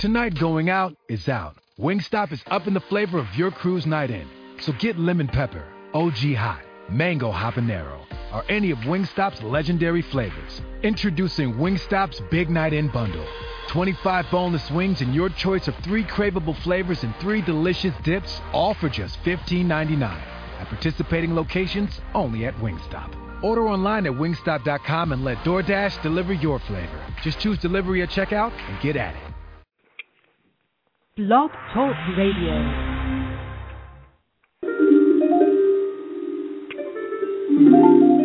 Tonight going out is out. Wingstop is up in the flavor of your cruise night in. So get lemon pepper, OG hot, mango habanero, or any of Wingstop's legendary flavors. Introducing Wingstop's Big Night In Bundle. 25 boneless wings and your choice of three craveable flavors and three delicious dips, all for just $15.99. At participating locations, only at Wingstop. Order online at wingstop.com and let DoorDash deliver your flavor. Just choose delivery at checkout and get at it. Blog Talk Radio.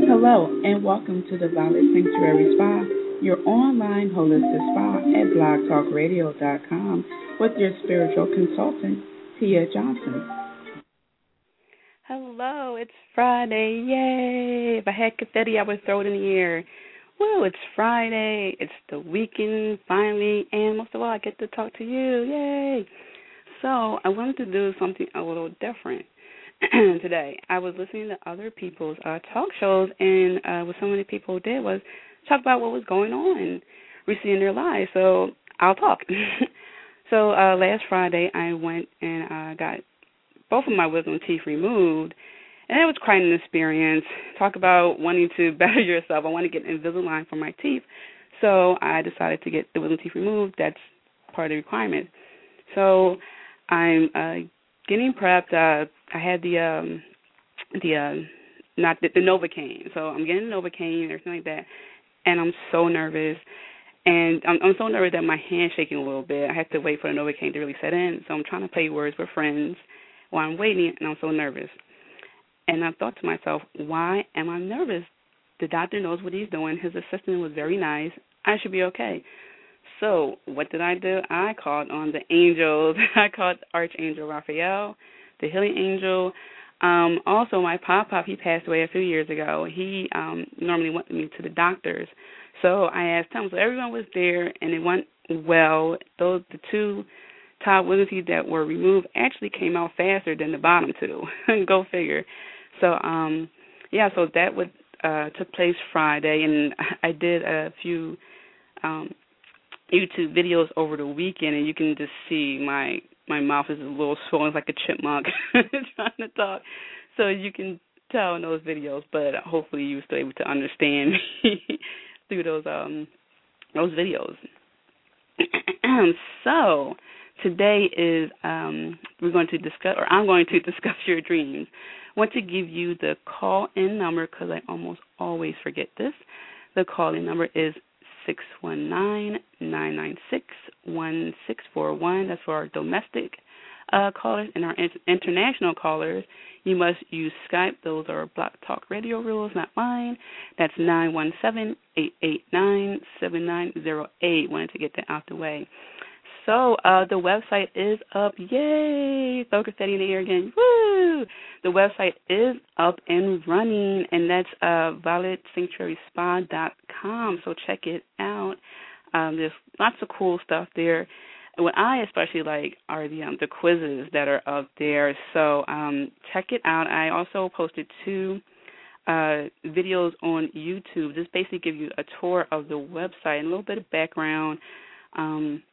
Hello, and welcome to the Violet Sanctuary Spa, your online holistic spa at blogtalkradio.com with your spiritual consultant, Tia Johnson. Hello, it's Friday. Yay! If I had confetti, I would throw it in the air. Woo, it's Friday. It's the weekend finally, and most of all, I get to talk to you. Yay! So, I wanted to do something a little different today. I was listening to other people's uh, talk shows, and uh, what so many people did was talk about what was going on recently in their lives. So, I'll talk. so, uh, last Friday, I went and uh, got both of my wisdom teeth removed and it was quite an experience. Talk about wanting to better yourself. I want to get Invisalign for my teeth. So I decided to get the wisdom teeth removed. That's part of the requirement. So I'm uh getting prepped. Uh I had the um the uh not the, the Novocaine. So I'm getting Novocaine and everything like that. And I'm so nervous. And I'm, I'm so nervous that my hand's shaking a little bit. I have to wait for the Novocaine to really set in. So I'm trying to play words with friends while I'm waiting, and I'm so nervous. And I thought to myself, why am I nervous? The doctor knows what he's doing. His assistant was very nice. I should be okay. So what did I do? I called on the angels. I called Archangel Raphael, the healing angel. Um, also, my pop pop, he passed away a few years ago. He um, normally went with me to the doctors. So I asked him. So everyone was there, and it went well. Those the two top wisdom that were removed actually came out faster than the bottom two. Go figure. So um yeah, so that would uh took place Friday and I did a few um YouTube videos over the weekend and you can just see my my mouth is a little swollen like a chipmunk trying to talk. So you can tell in those videos, but hopefully you were still able to understand me through those um those videos. so today is um we're going to discuss or I'm going to discuss your dreams want to give you the call in number because I almost always forget this. The call in number is six one nine nine nine six one six four one. That's for our domestic uh, callers and our inter- international callers. You must use Skype. Those are Blog Talk Radio rules, not mine. That's nine one seven eight eight nine seven nine zero eight. Wanted to get that out the way. So uh, the website is up. Yay! Confetti in the air again. Woo! The website is up and running, and that's uh, violetsanctuaryspa.com. So check it out. Um, there's lots of cool stuff there. What I especially like are the um, the quizzes that are up there. So um, check it out. I also posted two uh, videos on YouTube. Just basically give you a tour of the website and a little bit of background. Um,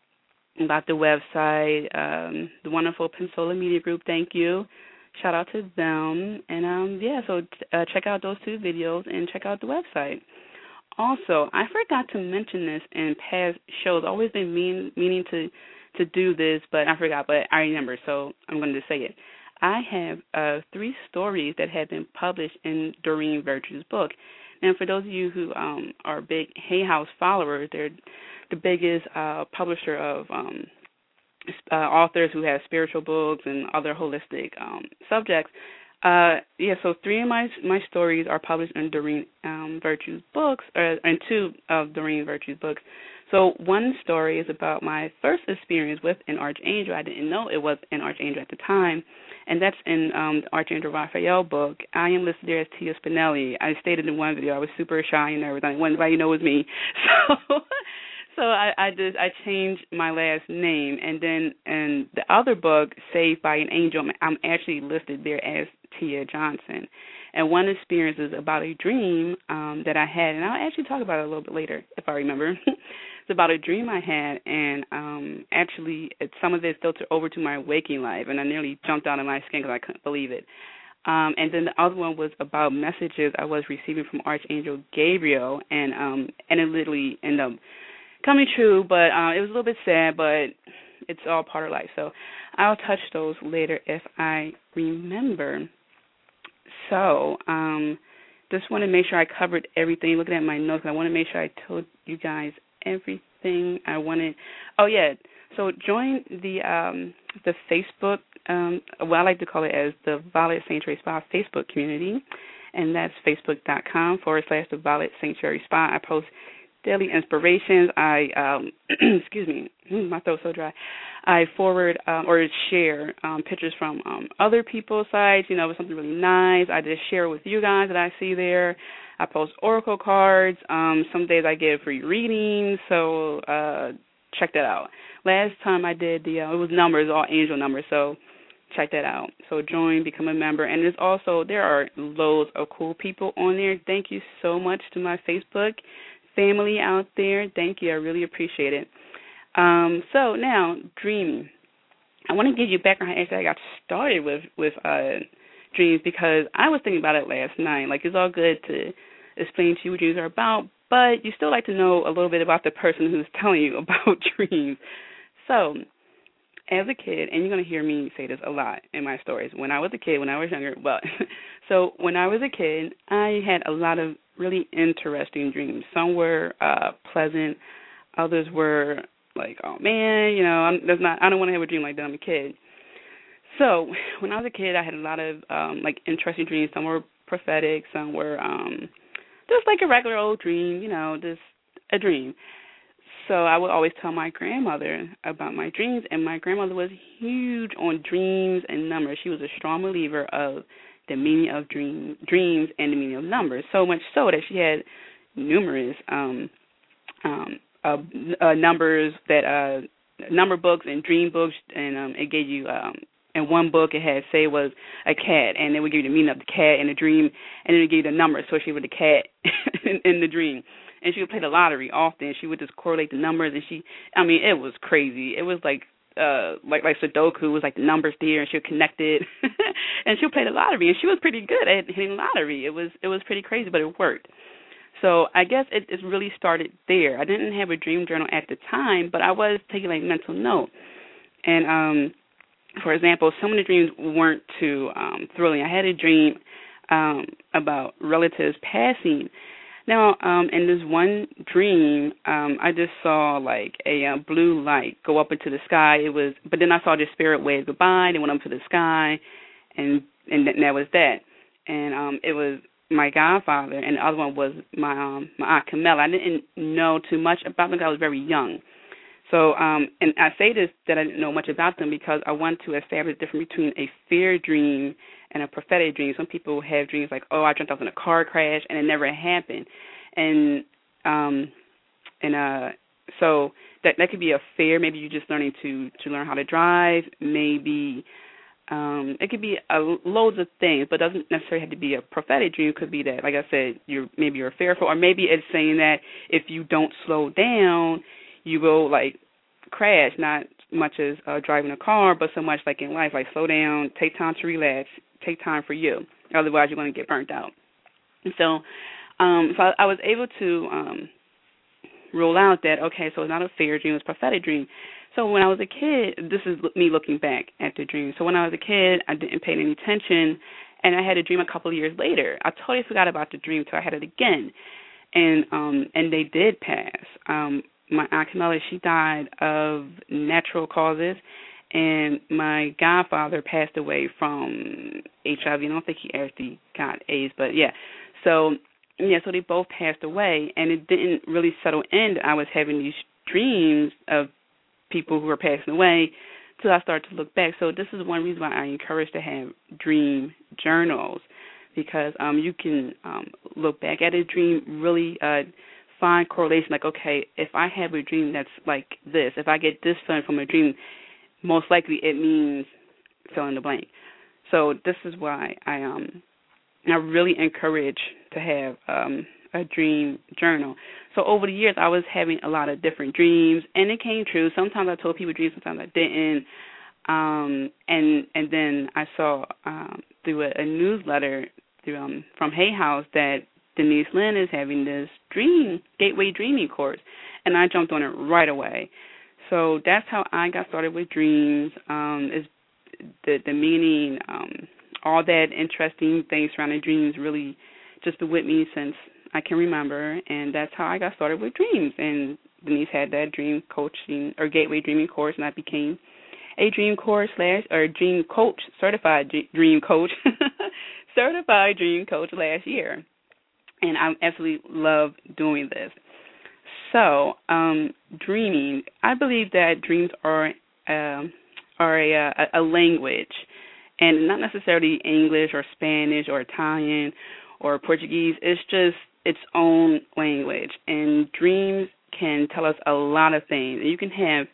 about the website, um, the wonderful Pensola Media Group. Thank you. Shout out to them. And um, yeah, so uh, check out those two videos and check out the website. Also, I forgot to mention this in past shows. Always been mean, meaning to to do this, but I forgot. But I remember, so I'm going to say it. I have uh, three stories that have been published in Doreen Virtue's book. And for those of you who um, are big Hay House followers, they're the biggest uh, publisher of um, uh, authors who have spiritual books and other holistic um, subjects. Uh, yeah, so three of my my stories are published in Doreen um, Virtue's books, or and two of Doreen Virtue's books. So one story is about my first experience with an archangel. I didn't know it was an archangel at the time, and that's in um, the Archangel Raphael book. I am listed there as Tia Spinelli. I stated in one video I was super shy and everything. Nobody you know it was me. So so I, I just I changed my last name, and then in the other book, Saved by an Angel, I'm actually listed there as Tia Johnson. And one experience is about a dream um, that I had, and I'll actually talk about it a little bit later if I remember. it's about a dream I had, and um actually, it, some of it filtered over to my waking life, and I nearly jumped out of my skin because I couldn't believe it. Um, and then the other one was about messages I was receiving from Archangel Gabriel, and um, and it literally ended up coming true. But uh, it was a little bit sad, but it's all part of life. So I'll touch those later if I remember. So um, just want to make sure I covered everything. Looking at my notes, I want to make sure I told you guys everything I wanted. Oh yeah, so join the um, the Facebook um, what I like to call it as the Violet Sanctuary Spa Facebook community, and that's facebook.com forward slash the Violet Sanctuary Spa. I post daily inspirations. I um, excuse me, my throat's so dry. I forward um, or share um, pictures from um, other people's sites. You know, with something really nice. I just share with you guys that I see there. I post oracle cards. Um, some days I give free readings, so uh, check that out. Last time I did the uh, it was numbers, all angel numbers. So check that out. So join, become a member, and there's also there are loads of cool people on there. Thank you so much to my Facebook family out there. Thank you, I really appreciate it. Um, so now dreaming. I want to give you background how actually I got started with with uh, dreams because I was thinking about it last night. Like it's all good to explain to you what dreams are about, but you still like to know a little bit about the person who's telling you about dreams. So as a kid, and you're going to hear me say this a lot in my stories. When I was a kid, when I was younger, well, so when I was a kid, I had a lot of really interesting dreams. Some were uh pleasant, others were like, oh man, you know, I'm, that's not. I don't want to have a dream like that. I'm a kid. So when I was a kid, I had a lot of um like interesting dreams. Some were prophetic, some were um just like a regular old dream, you know, just a dream so I would always tell my grandmother about my dreams, and my grandmother was huge on dreams and numbers. She was a strong believer of the meaning of dream, dreams and the meaning of numbers. So much so that she had numerous um, um, uh, uh, numbers that uh, number books and dream books, and um, it gave you. Um, in one book, it had say was a cat, and it would give you the meaning of the cat in the dream, and then it gave you the numbers associated with the cat in, in the dream and she would play the lottery often. She would just correlate the numbers, and she, I mean, it was crazy. It was like uh like like Sudoku was like the numbers there and she would connect it and she would play the lottery and she was pretty good at hitting lottery. It was it was pretty crazy but it worked. So I guess it, it really started there. I didn't have a dream journal at the time, but I was taking like mental note. And um for example, some of the dreams weren't too um thrilling. I had a dream um about relatives passing now, um, in this one dream, um, I just saw like a uh, blue light go up into the sky. It was, but then I saw this spirit wave goodbye. They went up to the sky, and and that was that. And um, it was my godfather, and the other one was my um, my aunt Camilla. I didn't know too much about them because I was very young. So, um, and I say this that I didn't know much about them because I want to establish the difference between a fear dream and a prophetic dream. Some people have dreams like, oh, I dreamt I was in a car crash and it never happened, and um, and uh, so that that could be a fear. Maybe you're just learning to to learn how to drive. Maybe um it could be a, loads of things but doesn't necessarily have to be a prophetic dream it could be that like i said you're maybe you're fearful or maybe it's saying that if you don't slow down you will like crash, not much as uh, driving a car, but so much like in life, like slow down, take time to relax, take time for you. Otherwise, you're going to get burnt out. And so, um, so I, I was able to um, rule out that okay, so it's not a fear dream, it's a prophetic dream. So when I was a kid, this is me looking back at the dream. So when I was a kid, I didn't pay any attention, and I had a dream a couple of years later. I totally forgot about the dream until I had it again, and um, and they did pass. Um, my aunt Camilla, she died of natural causes, and my godfather passed away from HIV. I don't think he actually got AIDS, but yeah. So yeah, so they both passed away, and it didn't really settle in. I was having these dreams of people who were passing away till I started to look back. So this is one reason why I encourage to have dream journals because um you can um look back at a dream really uh find correlation like okay if i have a dream that's like this if i get this feeling from a dream most likely it means fill in the blank so this is why i um i really encourage to have um a dream journal. So over the years, I was having a lot of different dreams, and it came true. Sometimes I told people dreams, sometimes I didn't. Um, and and then I saw um, through a, a newsletter through um, from Hay House that Denise Linn is having this dream gateway dreaming course, and I jumped on it right away. So that's how I got started with dreams. Um, is the the meaning, um, all that interesting things surrounding dreams really just been with me since I can remember, and that's how I got started with dreams. And Denise had that dream coaching or gateway dreaming course, and I became a dream course slash or dream coach certified dream coach certified dream coach last year and I absolutely love doing this. So, um, dreaming. I believe that dreams are um, are a, a, a language, and not necessarily English or Spanish or Italian or Portuguese. It's just its own language, and dreams can tell us a lot of things. You can have,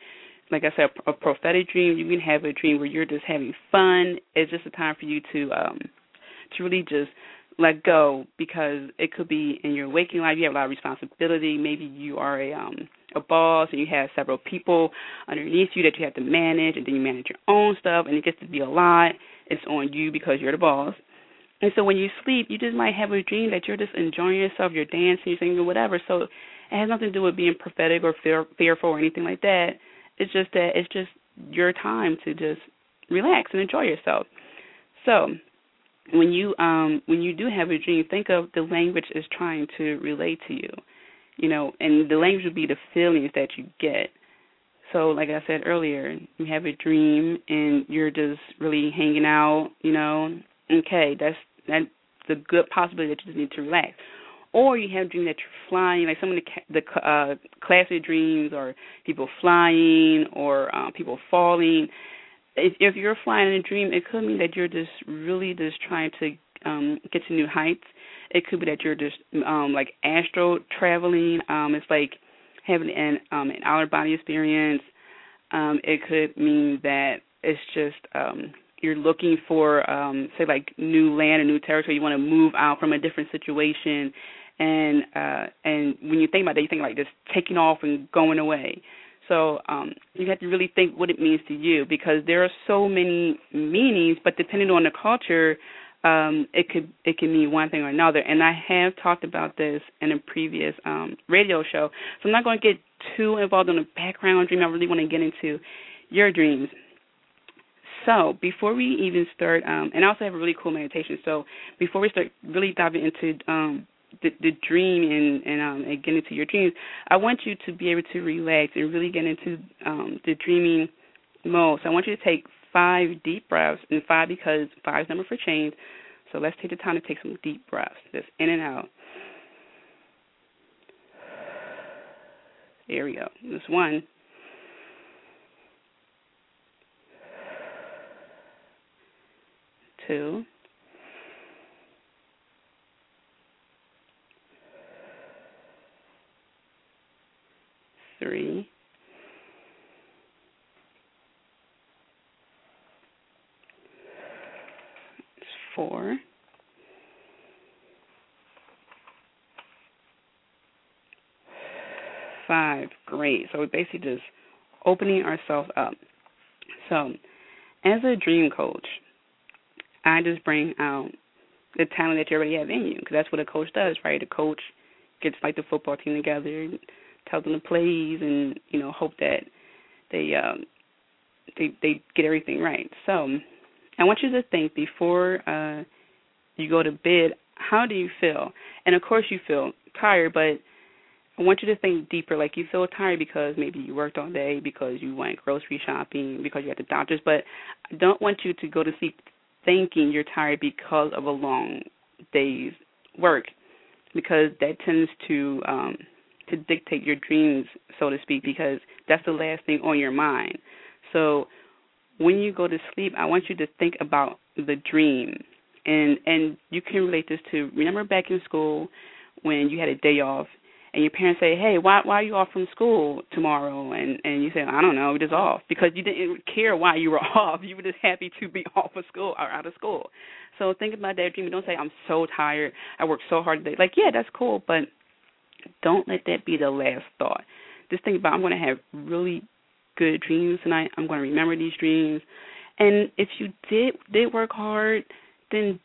like I said, a prophetic dream. You can have a dream where you're just having fun. It's just a time for you to um to really just let go because it could be in your waking life. You have a lot of responsibility. Maybe you are a um a boss and you have several people underneath you that you have to manage and then you manage your own stuff and it gets to be a lot. It's on you because you're the boss. And so when you sleep you just might have a dream that you're just enjoying yourself you're dancing you're singing whatever. So it has nothing to do with being prophetic or fear, fearful or anything like that. It's just that it's just your time to just relax and enjoy yourself. So when you um when you do have a dream, think of the language is trying to relate to you. You know, and the language would be the feelings that you get. So, like I said earlier, you have a dream and you're just really hanging out. You know, okay, that's that's the good possibility that you just need to relax. Or you have a dream that you're flying, like some of the the uh, classic dreams, or people flying, or uh, people falling if, if you're flying in a dream, it could mean that you're just really just trying to um get to new heights. It could be that you're just um like astral traveling. Um it's like having an um an outer body experience. Um it could mean that it's just um you're looking for um say like new land or new territory, you want to move out from a different situation and uh and when you think about that you think like just taking off and going away. So um, you have to really think what it means to you because there are so many meanings, but depending on the culture, um, it could it can mean one thing or another. And I have talked about this in a previous um, radio show, so I'm not going to get too involved in the background dream. I really want to get into your dreams. So before we even start, um, and I also have a really cool meditation. So before we start really diving into um, the, the dream and and um and get into your dreams, I want you to be able to relax and really get into um the dreaming mode. So I want you to take five deep breaths, and five because five is number for change. So let's take the time to take some deep breaths, just in and out. There we go. This one. Two. Three, four, five. Great. So we're basically just opening ourselves up. So, as a dream coach, I just bring out the talent that you already have in you because that's what a coach does, right? A coach gets like the football team together, tell them the plays and you know hope that they um they they get everything right. So I want you to think before uh you go to bed, how do you feel? And of course you feel tired, but I want you to think deeper. Like you feel tired because maybe you worked all day, because you went grocery shopping, because you're at the doctor's. But I don't want you to go to sleep thinking you're tired because of a long day's work, because that tends to um, to dictate your dreams, so to speak, because that's the last thing on your mind. So when you go to sleep, I want you to think about the dream. And and you can relate this to remember back in school when you had a day off and your parents say, "Hey, why why are you off from school tomorrow?" and and you say, "I don't know, just off," because you didn't care why you were off. You were just happy to be off of school or out of school. So think about that dream. Don't say, "I'm so tired. I worked so hard today." Like, yeah, that's cool, but don't let that be the last thought. Just think about, I'm going to have really good dreams tonight. I'm going to remember these dreams. And if you did did work hard, then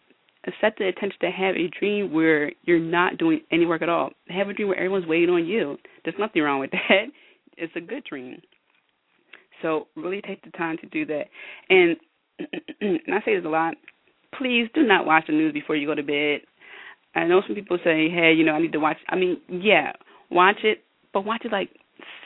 set the intention to have a dream where you're not doing any work at all. Have a dream where everyone's waiting on you. There's nothing wrong with that. It's a good dream. So really take the time to do that. And and I say this a lot. Please do not watch the news before you go to bed. I know some people say, "Hey, you know, I need to watch." I mean, yeah, watch it, but watch it like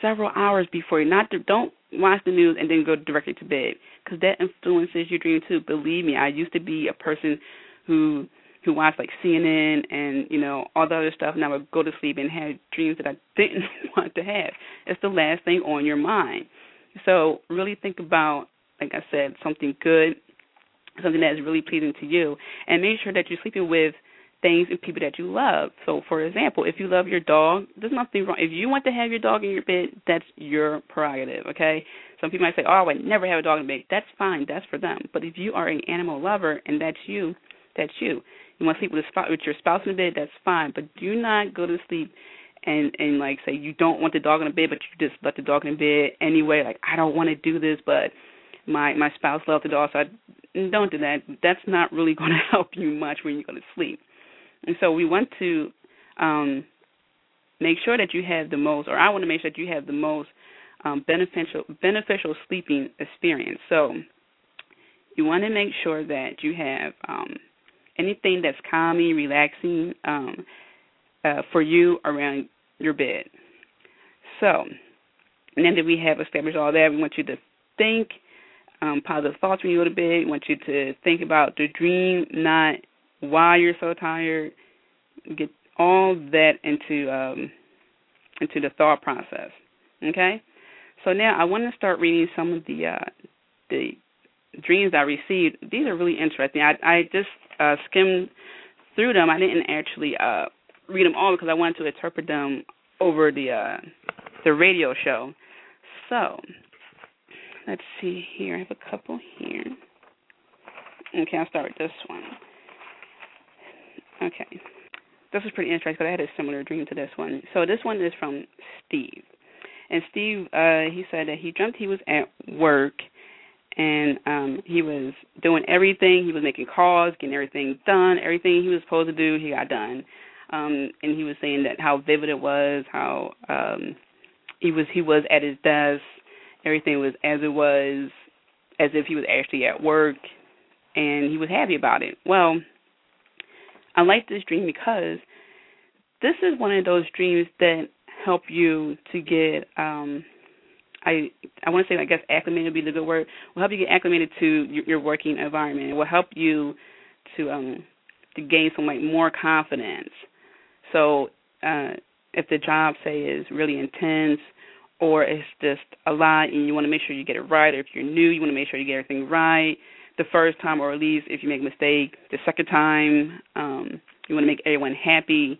several hours before you. Not to, don't watch the news and then go directly to bed because that influences your dream too. Believe me, I used to be a person who who watched like CNN and you know all the other stuff, and I would go to sleep and have dreams that I didn't want to have. It's the last thing on your mind. So really think about, like I said, something good, something that is really pleasing to you, and make sure that you're sleeping with things and people that you love. So, for example, if you love your dog, there's nothing wrong. If you want to have your dog in your bed, that's your prerogative, okay? Some people might say, oh, I never have a dog in bed. That's fine. That's for them. But if you are an animal lover and that's you, that's you. You want to sleep with, a spot, with your spouse in the bed, that's fine. But do not go to sleep and and like say you don't want the dog in the bed, but you just let the dog in the bed anyway. Like I don't want to do this, but my my spouse loves the dog, so I don't do that. That's not really going to help you much when you go to sleep. And so we want to um, make sure that you have the most, or I want to make sure that you have the most um, beneficial beneficial sleeping experience. So you want to make sure that you have um, anything that's calming, relaxing um, uh, for you around your bed. So, and then that we have established all that, we want you to think um, positive thoughts when you go to bed. We want you to think about the dream, not why you're so tired. Get all that into um, into the thought process. Okay. So now I want to start reading some of the uh, the dreams I received. These are really interesting. I I just uh, skimmed through them. I didn't actually uh, read them all because I wanted to interpret them over the uh, the radio show. So let's see here. I have a couple here. Okay, I'll start with this one. Okay. This was pretty interesting because I had a similar dream to this one. So this one is from Steve. And Steve, uh, he said that he dreamt he was at work and um he was doing everything. He was making calls, getting everything done, everything he was supposed to do, he got done. Um and he was saying that how vivid it was, how um he was he was at his desk, everything was as it was, as if he was actually at work and he was happy about it. Well, I like this dream because this is one of those dreams that help you to get um I I want to say I guess acclimated would be the good word. Will help you get acclimated to your, your working environment. It will help you to um to gain some like more confidence. So uh if the job say is really intense or it's just a lot and you want to make sure you get it right or if you're new you want to make sure you get everything right the first time, or at least if you make a mistake, the second time, um, you want to make everyone happy.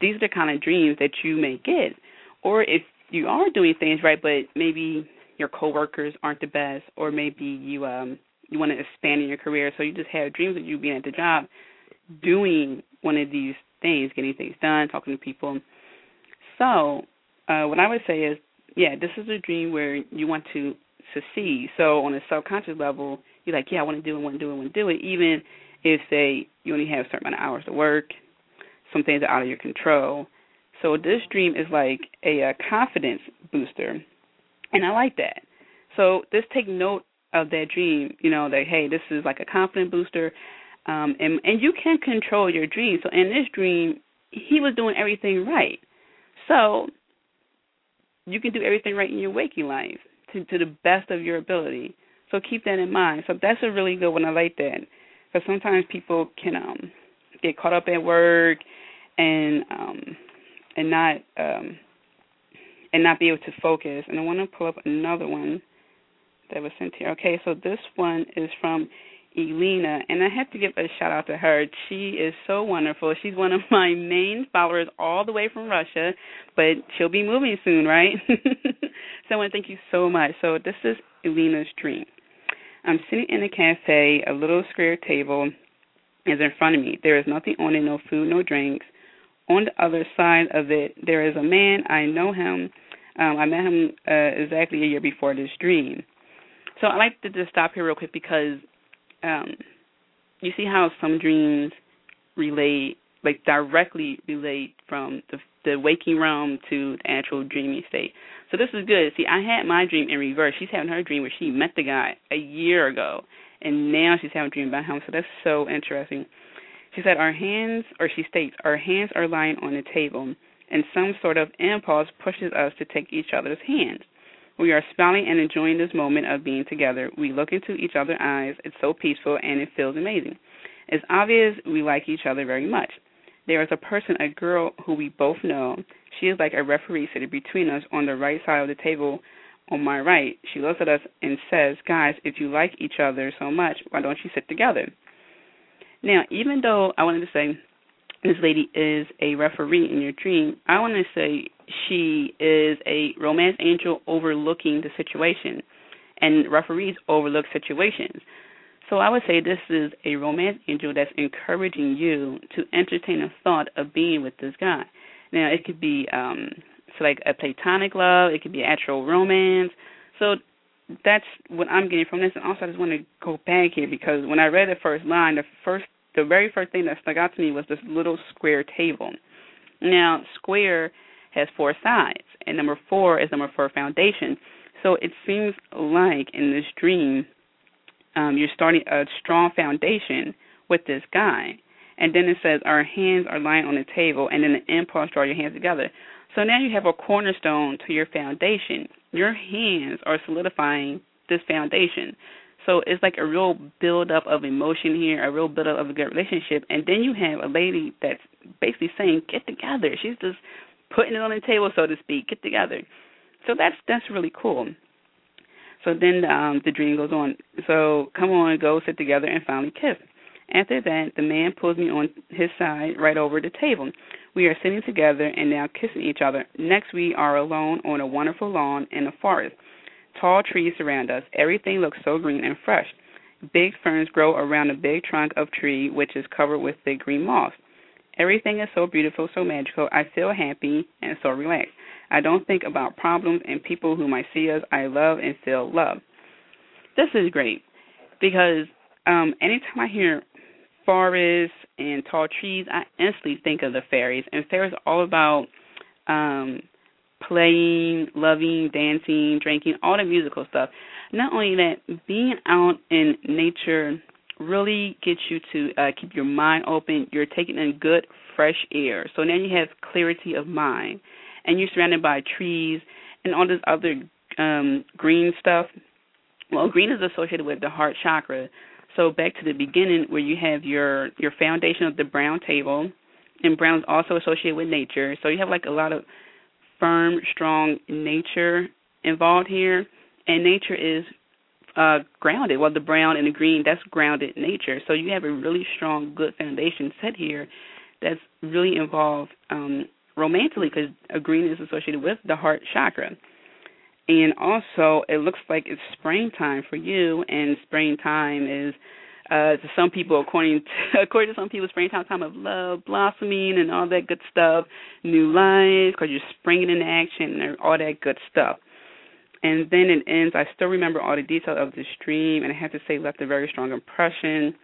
These are the kind of dreams that you may get. Or if you are doing things right, but maybe your coworkers aren't the best, or maybe you um you want to expand in your career, so you just have dreams of you being at the job, doing one of these things, getting things done, talking to people. So, uh, what I would say is, yeah, this is a dream where you want to succeed. So, on a subconscious level, you're like, yeah, I want to do it, want to do it, want to do it, even if say you only have a certain amount of hours to work, some things are out of your control. So this dream is like a, a confidence booster, and I like that. So just take note of that dream. You know that hey, this is like a confidence booster, um, and and you can control your dream. So in this dream, he was doing everything right. So you can do everything right in your waking life to to the best of your ability. So keep that in mind. So that's a really good one. I like that because sometimes people can um get caught up at work and um and not um and not be able to focus. And I want to pull up another one that was sent here. Okay, so this one is from Elena, and I have to give a shout out to her. She is so wonderful. She's one of my main followers all the way from Russia, but she'll be moving soon, right? so I want to thank you so much. So this is Elena's dream. I'm sitting in a cafe, a little square table is in front of me. There is nothing on it, no food, no drinks. On the other side of it, there is a man. I know him. Um, I met him uh, exactly a year before this dream. So I like to just stop here real quick because um, you see how some dreams relate, like directly relate from the the waking realm to the actual dreaming state. So this is good. See, I had my dream in reverse. She's having her dream where she met the guy a year ago, and now she's having a dream about him. So that's so interesting. She said, Our hands, or she states, our hands are lying on the table, and some sort of impulse pushes us to take each other's hands. We are smiling and enjoying this moment of being together. We look into each other's eyes. It's so peaceful and it feels amazing. It's obvious we like each other very much. There is a person, a girl who we both know. She is like a referee sitting between us on the right side of the table on my right. She looks at us and says, Guys, if you like each other so much, why don't you sit together? Now, even though I wanted to say this lady is a referee in your dream, I want to say she is a romance angel overlooking the situation, and referees overlook situations. So I would say this is a romance angel that's encouraging you to entertain a thought of being with this guy. Now it could be um so like a platonic love, it could be actual romance. So that's what I'm getting from this. And also I just want to go back here because when I read the first line, the first the very first thing that stuck out to me was this little square table. Now, square has four sides, and number four is number four foundation. So it seems like in this dream, um, you're starting a strong foundation with this guy. And then it says, Our hands are lying on the table, and then the impulse draw your hands together. So now you have a cornerstone to your foundation. Your hands are solidifying this foundation. So it's like a real build up of emotion here, a real build up of a good relationship. And then you have a lady that's basically saying, Get together. She's just putting it on the table, so to speak, get together. So that's that's really cool. So then um, the dream goes on. So come on, and go sit together and finally kiss. After that, the man pulls me on his side right over the table. We are sitting together and now kissing each other. Next, we are alone on a wonderful lawn in a forest. Tall trees surround us. Everything looks so green and fresh. Big ferns grow around a big trunk of tree, which is covered with thick green moss. Everything is so beautiful, so magical. I feel happy and so relaxed. I don't think about problems and people who might see us. I love and feel love. This is great because um anytime I hear forests and tall trees, I instantly think of the fairies. And fairies are all about um playing, loving, dancing, drinking, all the musical stuff. Not only that, being out in nature really gets you to uh, keep your mind open. You're taking in good, fresh air. So now you have clarity of mind. And you're surrounded by trees and all this other um, green stuff. Well, green is associated with the heart chakra. So back to the beginning where you have your your foundation of the brown table, and brown is also associated with nature. So you have like a lot of firm, strong nature involved here, and nature is uh, grounded. Well, the brown and the green, that's grounded nature. So you have a really strong, good foundation set here that's really involved um, romantically because a green is associated with the heart chakra. And also, it looks like it's springtime for you, and springtime is uh, to some people, according to, according to some people, springtime time of love, blossoming, and all that good stuff, new life, because you're springing into action and all that good stuff. And then it ends. I still remember all the details of this dream, and I have to say, left a very strong impression.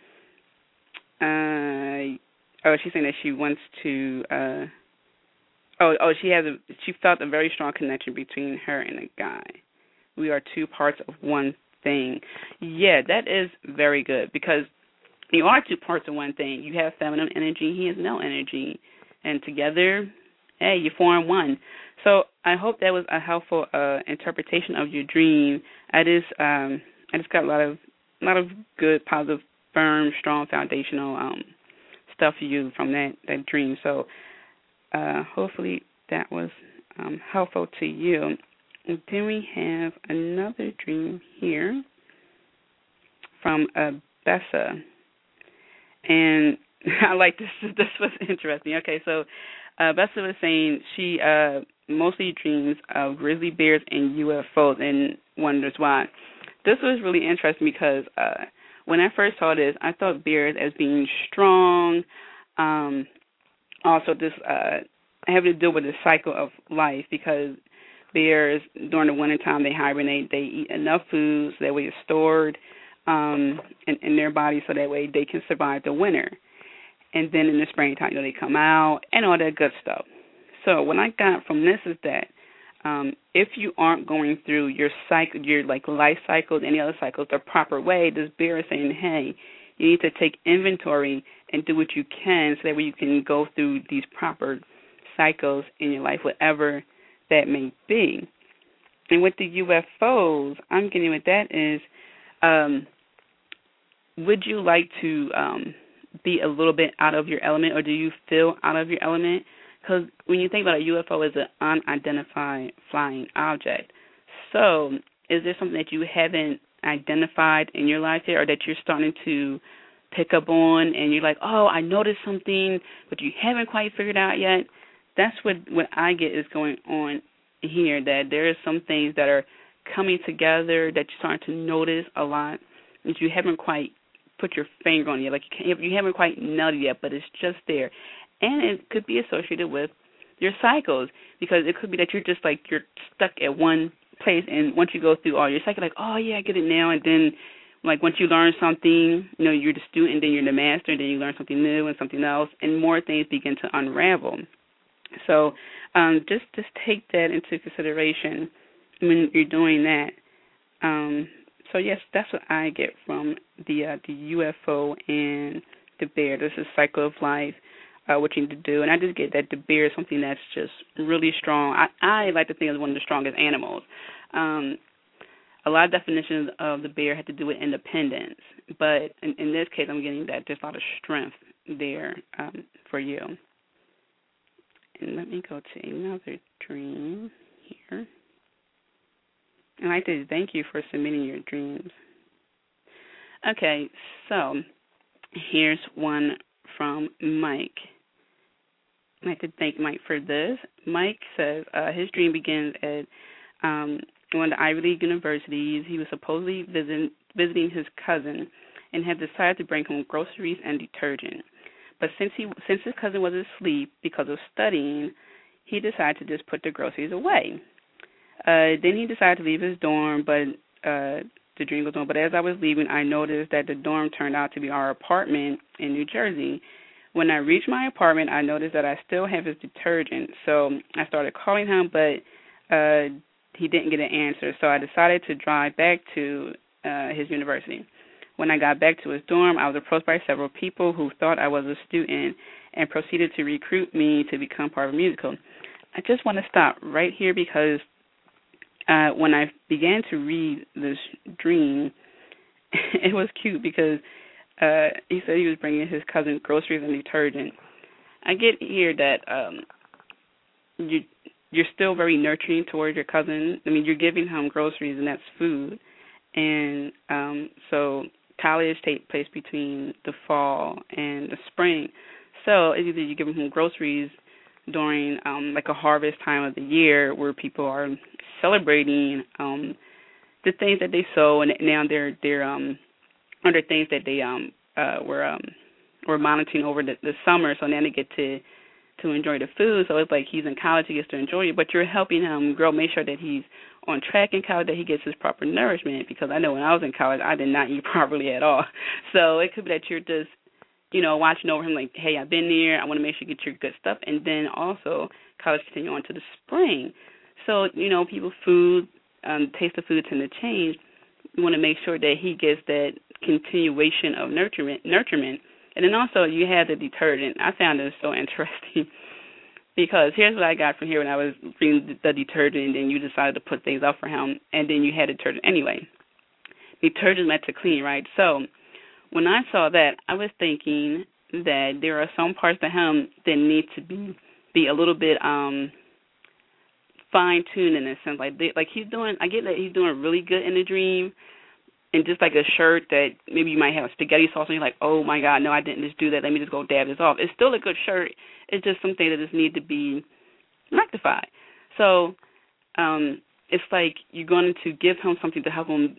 Uh, oh, she's saying that she wants to. uh Oh, oh, she has a. She felt a very strong connection between her and a guy. We are two parts of one thing. Yeah, that is very good because you are two parts of one thing. You have feminine energy, he has male energy, and together, hey, you form one. So I hope that was a helpful uh, interpretation of your dream. I just um, I just got a lot of a lot of good, positive, firm, strong, foundational um, stuff for you from that that dream. So uh, hopefully that was um, helpful to you. And then we have another dream here from a Bessa, and I like this. This was interesting. Okay, so uh, Bessa was saying she uh, mostly dreams of grizzly bears and UFOs, and wonders why. This was really interesting because uh, when I first saw this, I thought bears as being strong. Um, also, this uh, having to deal with the cycle of life because bears during the winter time they hibernate. They eat enough food so that way it's stored um, in, in their body so that way they can survive the winter. And then in the springtime, you know, they come out and all that good stuff. So what I got from this is that um, if you aren't going through your cycle, your like life cycles, any other cycles, the proper way, this bear is saying, hey, you need to take inventory and do what you can so that way you can go through these proper cycles in your life, whatever that may be. And with the UFOs, I'm getting with that is, um, would you like to um, be a little bit out of your element, or do you feel out of your element? Because when you think about a UFO, it's an unidentified flying object. So, is there something that you haven't identified in your life yet, or that you're starting to pick up on, and you're like, oh, I noticed something, but you haven't quite figured out yet? That's what what I get is going on here. That there are some things that are coming together that you're starting to notice a lot that you haven't quite put your finger on yet. Like you, you haven't quite nailed it yet, but it's just there and it could be associated with your cycles because it could be that you're just like you're stuck at one place and once you go through all your cycle like oh yeah i get it now and then like once you learn something you know you're the student then you're the master then you learn something new and something else and more things begin to unravel so um just just take that into consideration when you're doing that um so yes that's what i get from the uh the ufo and the bear this is cycle of life uh, what you need to do. And I just get that the bear is something that's just really strong. I, I like to think it's one of the strongest animals. Um, a lot of definitions of the bear had to do with independence, but in, in this case, I'm getting that there's a lot of strength there um, for you. And let me go to another dream here. I'd like to thank you for submitting your dreams. Okay, so here's one from Mike. I have to thank Mike for this. Mike says uh, his dream begins at um, one of the Ivy League universities. He was supposedly visit, visiting his cousin and had decided to bring home groceries and detergent. But since he since his cousin was asleep because of studying, he decided to just put the groceries away. Uh, then he decided to leave his dorm, but uh, the dream goes on. But as I was leaving, I noticed that the dorm turned out to be our apartment in New Jersey when I reached my apartment, I noticed that I still have his detergent. So I started calling him, but uh, he didn't get an answer. So I decided to drive back to uh, his university. When I got back to his dorm, I was approached by several people who thought I was a student and proceeded to recruit me to become part of a musical. I just want to stop right here because uh, when I began to read this dream, it was cute because uh, he said he was bringing his cousin groceries and detergent. I get here that um, you you're still very nurturing towards your cousin. I mean, you're giving him groceries and that's food, and um, so college takes place between the fall and the spring. So it's either you're giving him groceries during um like a harvest time of the year where people are celebrating um the things that they sow and now they're they're um under things that they um uh were um were monitoring over the, the summer so now they get to to enjoy the food. So it's like he's in college he gets to enjoy it but you're helping him grow make sure that he's on track in college that he gets his proper nourishment because I know when I was in college I did not eat properly at all. So it could be that you're just you know watching over him like hey I've been there I want to make sure you get your good stuff and then also college continue on to the spring. So you know people food um taste of food tend to change. You want to make sure that he gets that continuation of nurturement, nurturement. And then also you have the detergent. I found this so interesting because here's what I got from here when I was reading the detergent, and you decided to put things up for him, and then you had detergent anyway. Detergent meant to clean, right? So when I saw that, I was thinking that there are some parts of him that need to be be a little bit um fine tuned in a sense. Like they, like he's doing, I get that he's doing really good in the dream, and just like a shirt that maybe you might have spaghetti sauce and you're like, oh my god, no, I didn't just do that. Let me just go dab this off. It's still a good shirt. It's just something that just need to be rectified. So um it's like you're going to give him something to help him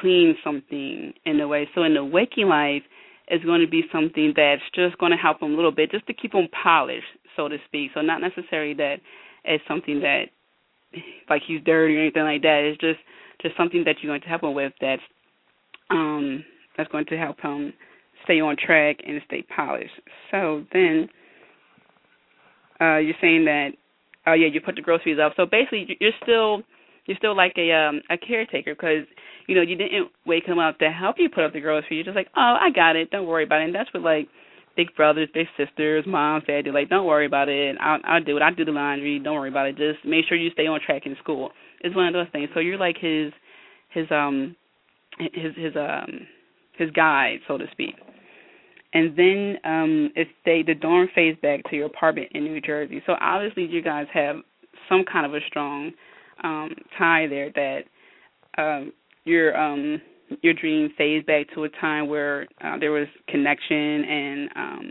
clean something in a way. So in the waking life, it's going to be something that's just going to help him a little bit, just to keep him polished, so to speak. So not necessarily that it's something that like he's dirty or anything like that. It's just just something that you're going to help him with that's um that's going to help him stay on track and stay polished. So then uh you're saying that oh yeah, you put the groceries up. So basically you're still you're still like a um a caretaker because you know you didn't wake him up to help you put up the groceries. You're just like, oh, I got it. Don't worry about it. And that's what like big brothers, big sisters, moms, dad do. Like, don't worry about it. I'll I'll do it. I'll do the laundry. Don't worry about it. Just make sure you stay on track in school. It's one of those things. So you're like his his um his his um his guide, so to speak. And then um it's they the dorm phase back to your apartment in New Jersey. So obviously you guys have some kind of a strong um tie there that um your um your dream phase back to a time where uh, there was connection and um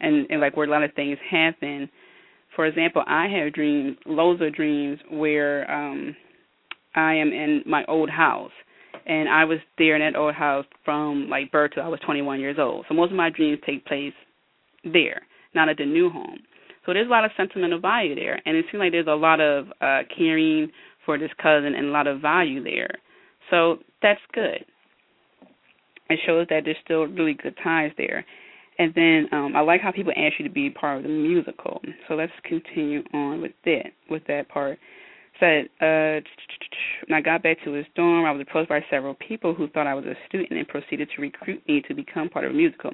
and and like where a lot of things happen. For example, I have dreams, loads of dreams where um I am in my old house and I was there in that old house from like birth till I was 21 years old. So most of my dreams take place there, not at the new home. So there's a lot of sentimental value there, and it seems like there's a lot of uh caring for this cousin and a lot of value there. So that's good. It shows that there's still really good ties there. And then um I like how people ask you to be part of the musical. So let's continue on with that with that part. Said uh when I got back to his dorm, I was approached by several people who thought I was a student and proceeded to recruit me to become part of a musical.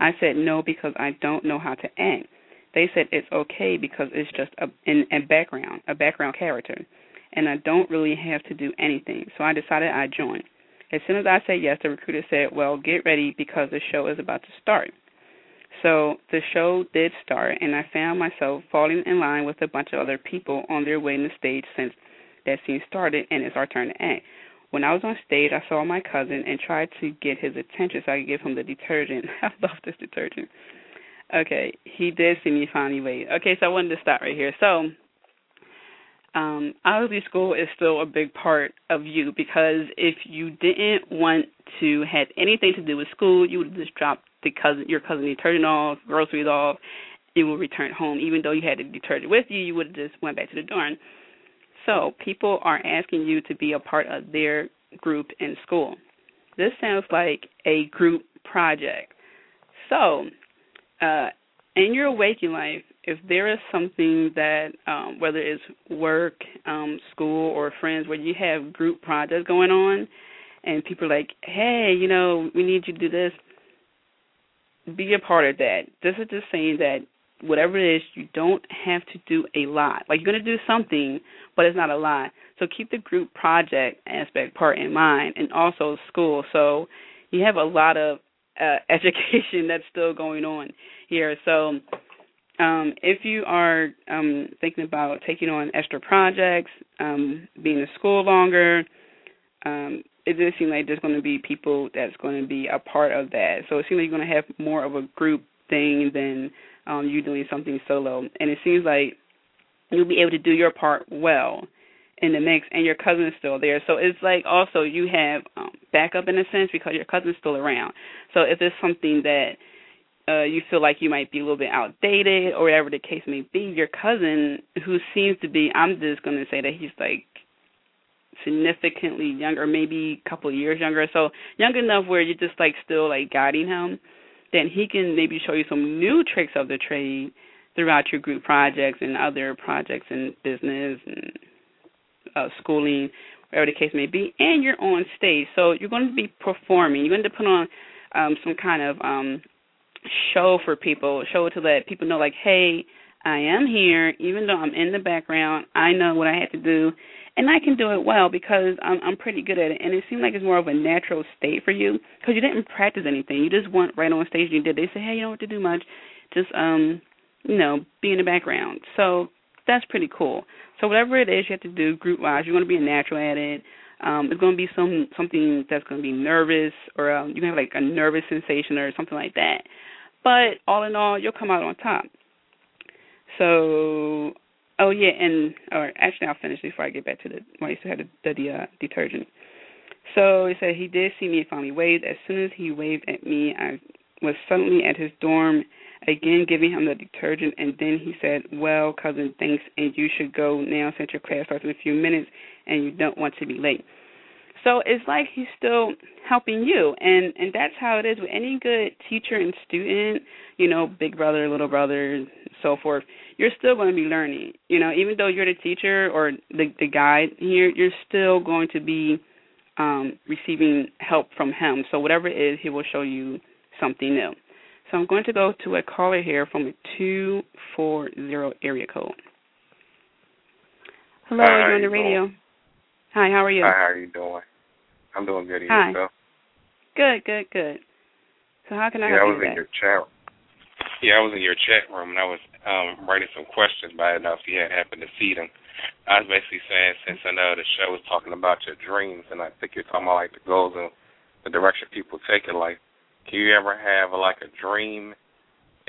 I said no because I don't know how to act. They said it's okay because it's just a in a background, a background character and I don't really have to do anything. So I decided I'd join. As soon as I said yes, the recruiter said, Well, get ready because the show is about to start. So the show did start, and I found myself falling in line with a bunch of other people on their way to the stage since that scene started, and it's our turn to act. When I was on stage, I saw my cousin and tried to get his attention so I could give him the detergent. I love this detergent. Okay, he did see me finally wait. Okay, so I wanted to stop right here. So um, obviously school is still a big part of you because if you didn't want to have anything to do with school, you would just drop the cousin your cousin detergent off, groceries off, you would return home. Even though you had the detergent with you, you would have just went back to the dorm. So people are asking you to be a part of their group in school. This sounds like a group project. So, uh, in your waking life, if there is something that um, whether it's work, um, school, or friends where you have group projects going on, and people are like, hey, you know, we need you to do this, be a part of that. This is just saying that whatever it is, you don't have to do a lot. Like you're going to do something, but it's not a lot. So keep the group project aspect part in mind, and also school. So you have a lot of uh, education that's still going on here. So um, if you are um, thinking about taking on extra projects, um, being in school longer, um, it does seem like there's going to be people that's going to be a part of that. So it seems like you're going to have more of a group thing than um, you doing something solo. And it seems like you'll be able to do your part well in the mix, and your cousin is still there. So it's like also you have um, backup in a sense because your cousin's still around. So if there's something that uh, you feel like you might be a little bit outdated or whatever the case may be, your cousin, who seems to be, I'm just going to say that he's like significantly younger, maybe a couple years younger, so young enough where you're just like still like guiding him, then he can maybe show you some new tricks of the trade throughout your group projects and other projects in business and uh, schooling, whatever the case may be, and you're on stage, so you're going to be performing. You're going to put on um, some kind of um, show for people, show it to let people know, like, hey, I am here, even though I'm in the background. I know what I have to do, and I can do it well because I'm I'm pretty good at it. And it seemed like it's more of a natural state for you because you didn't practice anything. You just went right on stage and you did. They say, hey, you don't have to do much, just um, you know, be in the background. So that's pretty cool. So whatever it is you have to do group wise, you want to be a natural at it. Um, it's going to be some something that's going to be nervous, or um, you have like a nervous sensation or something like that. But all in all, you'll come out on top. So, oh yeah, and or actually, I'll finish before I get back to the when I used to have the, the, uh, detergent. So he said he did see me and finally waved. As soon as he waved at me, I was suddenly at his dorm again giving him the detergent and then he said, Well, cousin, thanks and you should go now since your class starts in a few minutes and you don't want to be late. So it's like he's still helping you and and that's how it is with any good teacher and student, you know, big brother, little brother, so forth. You're still going to be learning. You know, even though you're the teacher or the the guide here, you're still going to be um receiving help from him. So whatever it is, he will show you something new. So I'm going to go to a caller here from a 240 area code. Hello, Hi, you're on the radio. doing? Hi, how are you? Hi, how are you doing? I'm doing good. Hi. yourself? Good, good, good. So how can I yeah, I was in today? your chat. Yeah, I was in your chat room and I was um writing some questions, but I didn't know if you had happened to see them. I was basically saying since I know the show was talking about your dreams, and I think you're talking about like the goals and the direction people take in life. Can you ever have like a dream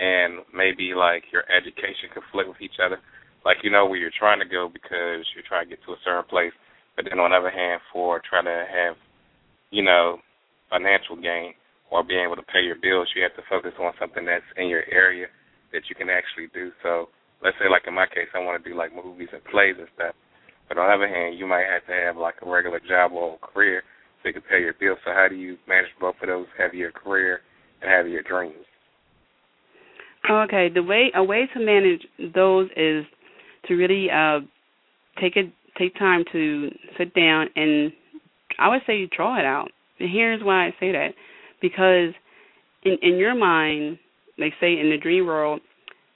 and maybe like your education conflict with each other? Like you know where you're trying to go because you're trying to get to a certain place, but then on the other hand, for trying to have, you know, financial gain or being able to pay your bills, you have to focus on something that's in your area that you can actually do. So let's say like in my case, I want to do like movies and plays and stuff. But on the other hand, you might have to have like a regular job or a career so you can pay your bills. So how do you manage both of those? Have your career and have your dreams. Okay, the way a way to manage those is to really uh take it take time to sit down and I would say you draw it out. And here's why I say that. Because in in your mind, they say in the dream world,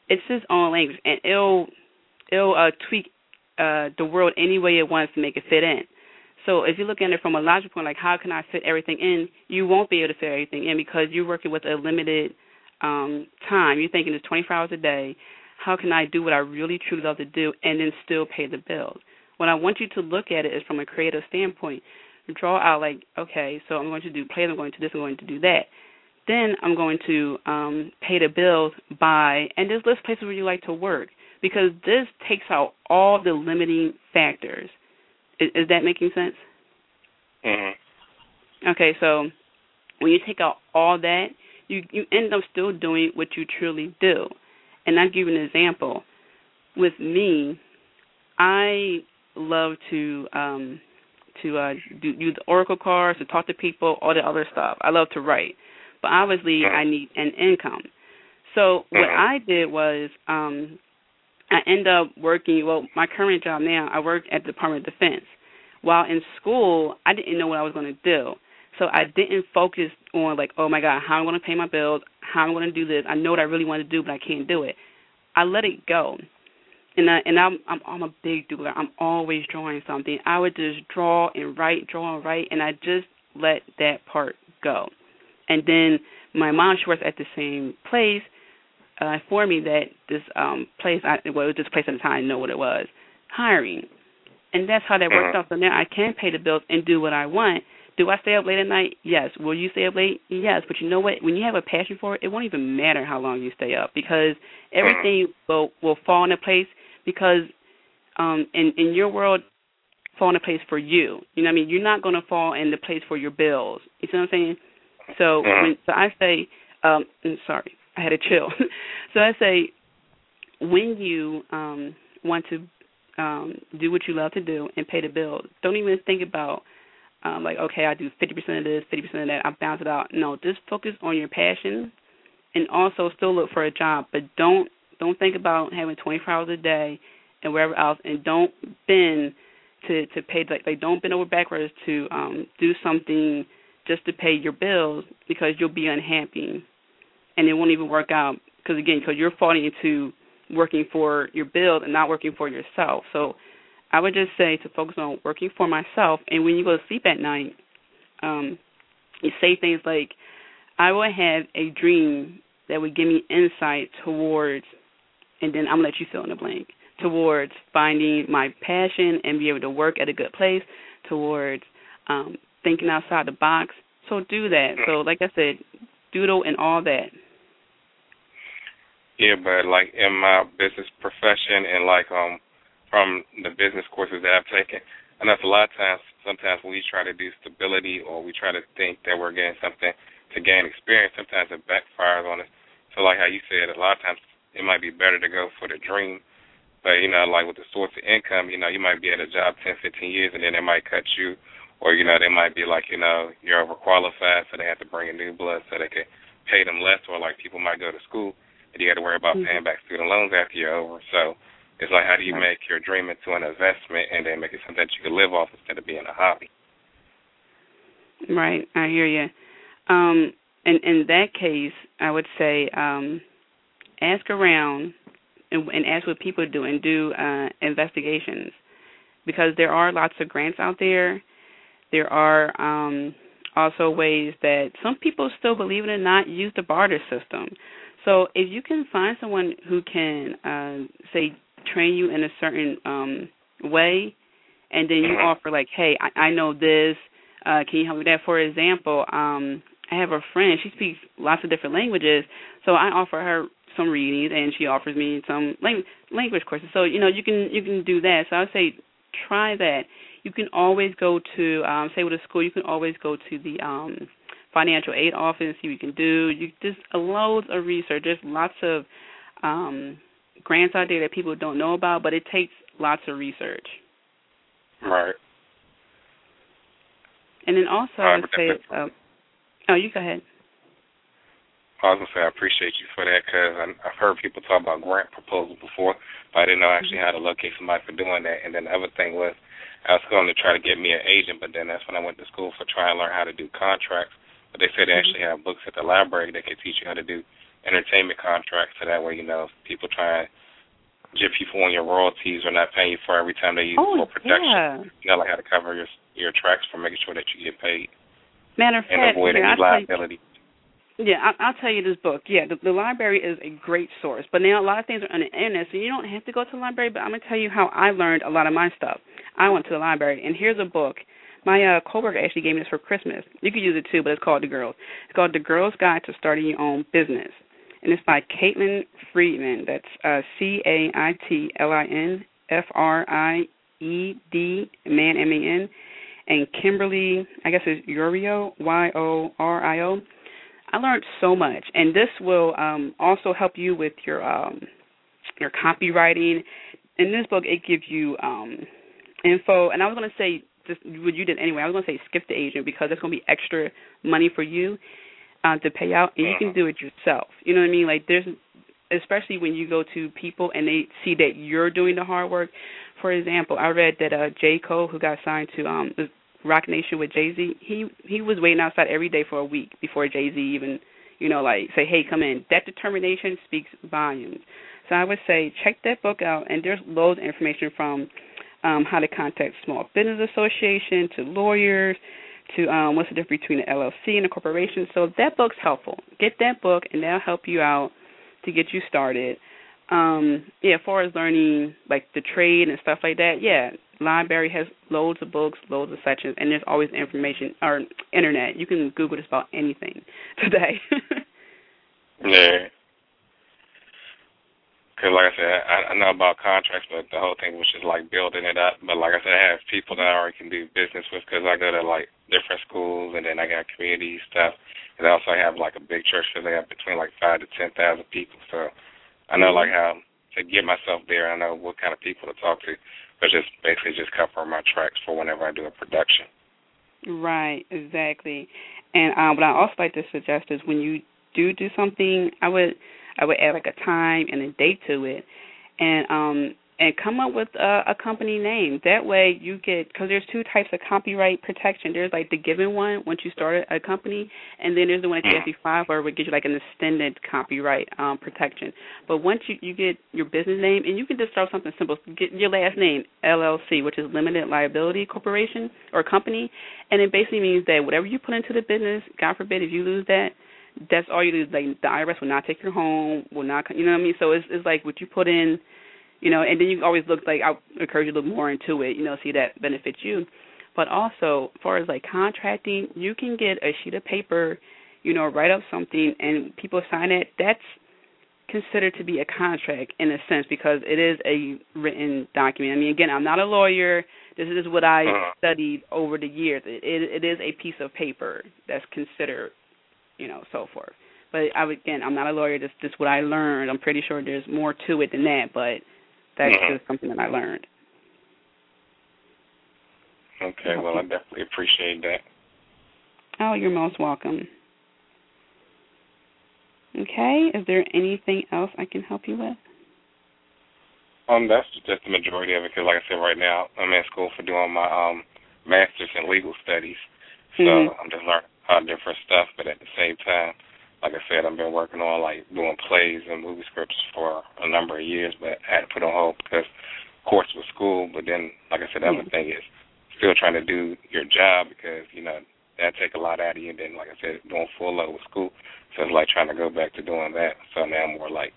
it's its own language and it'll it'll uh tweak uh the world any way it wants to make it fit in. So if you look at it from a logical point, like how can I fit everything in, you won't be able to fit everything in because you're working with a limited um time. You're thinking it's 24 hours a day. How can I do what I really truly love to do and then still pay the bills? What I want you to look at it is from a creative standpoint. Draw out like, okay, so I'm going to do plays, I'm going to this, I'm going to do that. Then I'm going to um pay the bills by and just list places where you like to work because this takes out all the limiting factors. Is, is that making sense? Mhm. Okay, so when you take out all that, you you end up still doing what you truly do. And I'll give you an example. With me, I love to um to uh do, do the oracle cards, to talk to people, all the other stuff. I love to write. But obviously I need an income. So what Mhm. I did was um I end up working well, my current job now, I work at the Department of Defense. While in school, I didn't know what I was going to do. So I didn't focus on like, oh my God, how I'm going to pay my bills, how I'm going to do this. I know what I really want to do, but I can't do it. I let it go, and I, and I'm, I'm I'm a big doer. I'm always drawing something. I would just draw and write, draw and write, and I just let that part go. And then my mom, she works at the same place, uh, informed me that this um place, I well, it was this place at the time, I didn't know what it was, hiring, and that's how that worked Mhm. out. So now I can pay the bills and do what I want. Do I stay up late at night? Yes. Will you stay up late? Yes. But you know what? When you have a passion for it, it won't even matter how long you stay up because everything will will fall into place because um in in your world fall in a place for you. You know what I mean? You're not going to fall in the place for your bills. You see what I'm saying? So Mhm. when so I say um I'm sorry, I had a chill. so I say when you um want to um do what you love to do and pay the bills, don't even think about um, like okay, I do fifty percent of this, fifty percent of that. I bounce it out. No, just focus on your passion, and also still look for a job. But don't don't think about having twenty four hours a day and wherever else, and don't bend to to pay like like don't bend over backwards to um do something just to pay your bills because you'll be unhappy, and it won't even work out because again because you're falling into working for your bills and not working for yourself. So I would just say to focus on working for myself. And when you go to sleep at night, um, you say things like, I will have a dream that would give me insight towards, and then I'm to let you fill in the blank, towards finding my passion and be able to work at a good place, towards um, thinking outside the box. So do that. So like I said, doodle and all that. Yeah, but like in my business profession and like um from the business courses that I've taken, I know a lot of times sometimes when we try to do stability or we try to think that we're getting something to gain experience, sometimes it backfires on us. So like how you said, a lot of times it might be better to go for the dream. But, you know, like with the source of income, you know, you might be at a job ten, fifteen years and then they might cut you or, you know, they might be like, you know, you're overqualified so they have to bring in new blood so they can pay them less or like people might go to school and you got to worry about mm-hmm. paying back student loans after you're over. So it's like how do you make your dream into an investment and then make it something that you can live off instead of being a hobby? Right, I hear you. Um, in in that case, I would say um, ask around and, and ask what people do and do uh, investigations because there are lots of grants out there. There are um, also ways that some people still, believe it or not, use the barter system. So if you can find someone who can, uh, say, train you in a certain um, way, and then you offer like, hey, I, I know this. Uh, can you help me with that? For example, um, I have a friend. She speaks lots of different languages, so I offer her some readings, and she offers me some language language courses. So you know, you can you can do that. So I would say try that. You can always go to um, say with a school. You can always go to the um, financial aid office and see what you can do. You just loads of research. There's lots of um, grants out there that people don't know about, but it takes lots of research. Right. And then also, I would say, uh, oh, you go ahead. I was gonna say I appreciate you for that because I've heard people talk about grant proposals before, but I didn't know actually how to locate somebody for doing that. And then the other thing was I was going to try to get me an agent, but then that's when I went to school for trying to learn how to do contracts. But they said they mm-hmm. actually have books at the library that can teach you how to do entertainment contracts, so that way you know people try and get people on your royalties or not paying you for every time they use oh, for production. Yeah. You know, like how to cover your your tracks for making sure that you get paid. Matter of and fact, avoid any liability. Yeah, I, I'll tell you this book. Yeah, the, the library is a great source, but now a lot of things are on the internet, so you don't have to go to the library. But I'm gonna tell you how I learned a lot of my stuff. I went to the library, and here's a book. My uh, coworker actually gave me this for Christmas. You could use it too, but it's called The Girls. It's called The Girls Guide to Starting Your Own Business, and it's by Caitlin Friedman. That's uh, C A I T L I N F R I E D man M A N, and Kimberly. I guess it's Yorio Y O R I O I learned so much, and this will um, also help you with your um, your copywriting. In this book, it gives you um, info, and I was going to say just what you did anyway. I was going to say skip the agent because it's going to be extra money for you uh, to pay out, and you can do it yourself. You know what I mean? Like there's, especially when you go to people and they see that you're doing the hard work. For example, I read that uh, J Cole, who got signed to um, Roc Nation with Jay Z, he he was waiting outside every day for a week before Jay Z even, you know, like say, hey, come in. That determination speaks volumes. So I would say check that book out, and there's loads of information from um, how to contact small business association to lawyers to um, what's the difference between an LLC and a corporation. So that book's helpful. Get that book, and that'll help you out to get you started. Um, yeah, as far as learning like the trade and stuff like that, yeah, library has loads of books, loads of sections, and there's always information or internet. You can Google just about anything today. yeah. Because, like I said, I, I know about contracts, but the whole thing was just like building it up. But, like I said, I have people that I already can do business with because I go to like different schools, and then I got community stuff. And also, I also have like a big church because they have between like five to ten thousand people. So I know like mm-hmm. how to get myself there. I know what kind of people to talk to but just basically just cover my tracks for whenever I do a production. Right, exactly. And um, what I also like to suggest is when you do do something, I would I would add like a time and a date to it, and um, and come up with a, a company name. That way you get because there's two types of copyright protection. There's like the given one once you start a company, and then there's the one that you actually file for, gives you like an extended copyright um, protection. But once you you get your business name, and you can just start something simple, get your last name LLC, which is Limited Liability Corporation or company, and it basically means that whatever you put into the business, God forbid if you lose that, that's all you lose. Like the IRS will not take your home, will not, you know what I mean? So it's it's like what you put in you know, and then you always look like I encourage you to look more into it, you know, see that benefits you. But also, as far as like contracting, you can get a sheet of paper, you know, write up something, and people sign it. That's considered to be a contract in a sense because it is a written document. I mean, again, I'm not a lawyer. This is what I uh-huh. studied over the years. It, it, it is a piece of paper that's considered, you know, so forth. But I would, again, I'm not a lawyer. This is what I learned. I'm pretty sure there's more to it than that, but that's uh-huh. just something that I learned. Okay, well, I definitely appreciate that. Oh, you're most welcome. Okay, is there anything else I can help you with? Um, that's just the majority of it. Because, like I said, right now I'm in school for doing my um master's in legal studies, so mm-hmm. I'm just learning of different stuff. But at the same time, like I said, I've been working on like doing plays and movie scripts for a number of years, but I had to put on hold because, of course, with school. But then, like I said, the other thing is still trying to do your job because you know that take a lot out of you. And then, like I said, doing full load with school. So it's like trying to go back to doing that. So now I'm more like,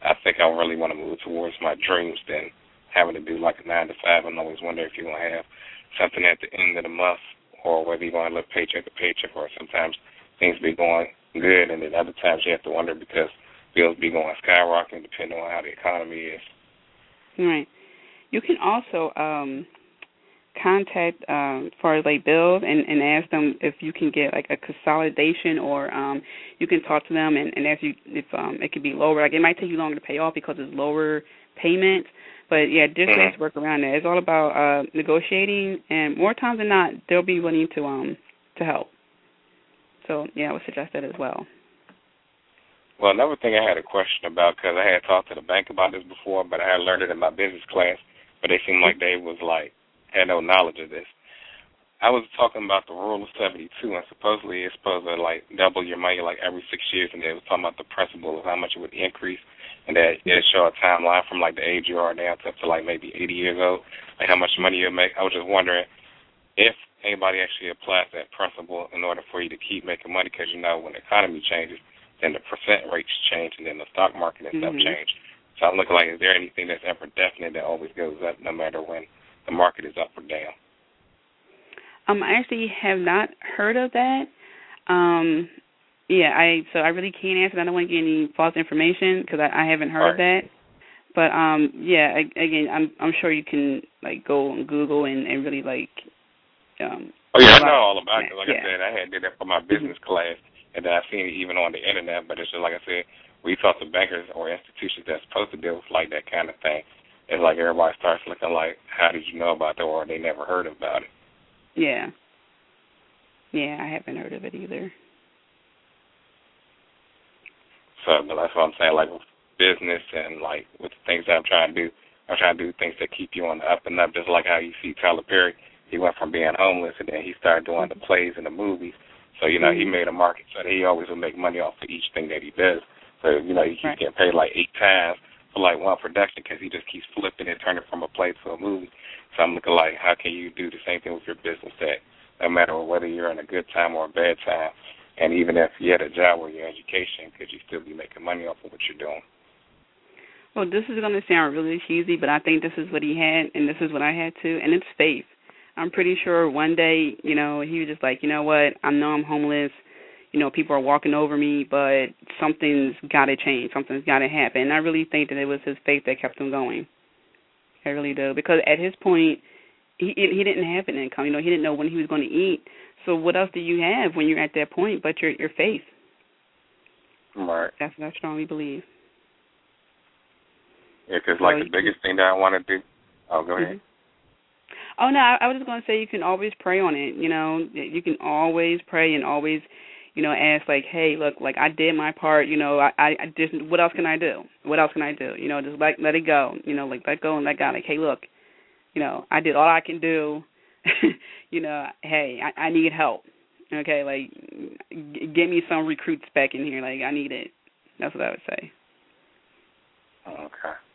I think I really want to move towards my dreams than having to do like a nine to five and always wonder if you're going to have something at the end of the month or whether you're to live paycheck to paycheck or sometimes things be going good and then other times you have to wonder because bills be going skyrocketing depending on how the economy is. Right. You can also um contact um as far as like bills and and ask them if you can get like a consolidation or um you can talk to them and and ask you if um it could be lower like it might take you longer to pay off because it's lower payments but yeah just ways to work around that it's all about uh negotiating and more times than not they'll be willing to um to help so yeah i would suggest that as well well another thing i had a question about because i had talked to the bank about this before but i had learned it in my business class but they seemed like they was like had no knowledge of this. I was talking about the rule of 72, and supposedly it's supposed to like double your money like every six years, and they was talking about the principle of how much it would increase, and that it show a timeline from like the age you are now to up to like maybe 80 years old, like how much money you'll make. I was just wondering if anybody actually applies that principle in order for you to keep making money, because you know when the economy changes, then the percent rates change, and then the stock market and mm-hmm. stuff change. So I'm looking like, is there anything that's ever definite that always goes up no matter when the market is up or down? Um, I actually have not heard of that. Um, yeah, I so I really can't answer. I don't want to get any false information because I, I haven't heard right. of that. But um, yeah, I, again, I'm I'm sure you can like go on Google and and really like. Um, oh yeah, I know all about it. Like yeah. I said, I had did that for my business mm-hmm. class, and then I seen it even on the internet. But it's just like I said, we talk to bankers or institutions that's supposed to deal with like that kind of thing it's like everybody starts looking like, how did you know about that, or they never heard about it. Yeah. Yeah, I haven't heard of it either. So, but that's what I'm saying. Like with business and like with the things that I'm trying to do, I'm trying to do things that keep you on the up and up. Just like how you see Tyler Perry, he went from being homeless and then he started doing the plays and the movies. So you know, he mm-hmm. made a market so he always will make money off of each thing that he does. So you know, he keeps right. getting paid like eight times for like one production because he just keeps flipping and turning from a play to a movie. So I'm looking like, how can you do the same thing with your business that no matter whether you're in a good time or a bad time, and even if you had a job or your education, could you still be making money off of what you're doing? Well, this is going to sound really cheesy, but I think this is what he had, and this is what I had too, and it's faith. I'm pretty sure one day, you know, he was just like, you know what, I know I'm homeless you know, people are walking over me, but something's got to change. Something's got to happen. And I really think that it was his faith that kept him going. I really do because at his point, he he didn't have an income. You know, he didn't know when he was going to eat. So what else do you have when you're at that point but your your faith? Right. That's what I strongly believe. Yeah, because like so, the biggest thing that I want to do. Oh, go ahead. Mm-hmm. Oh no, I, I was just going to say you can always pray on it. You know, you can always pray and always you know, ask like, hey, look, like I did my part, you know, I, I just, what else can I do? What else can I do? You know, just like let it go, you know, like let go and let God, like, hey, look, you know, I did all I can do. you know, hey, I, I need help. Okay, like, g- get me some recruits back in here. Like, I need it. That's what I would say. Okay.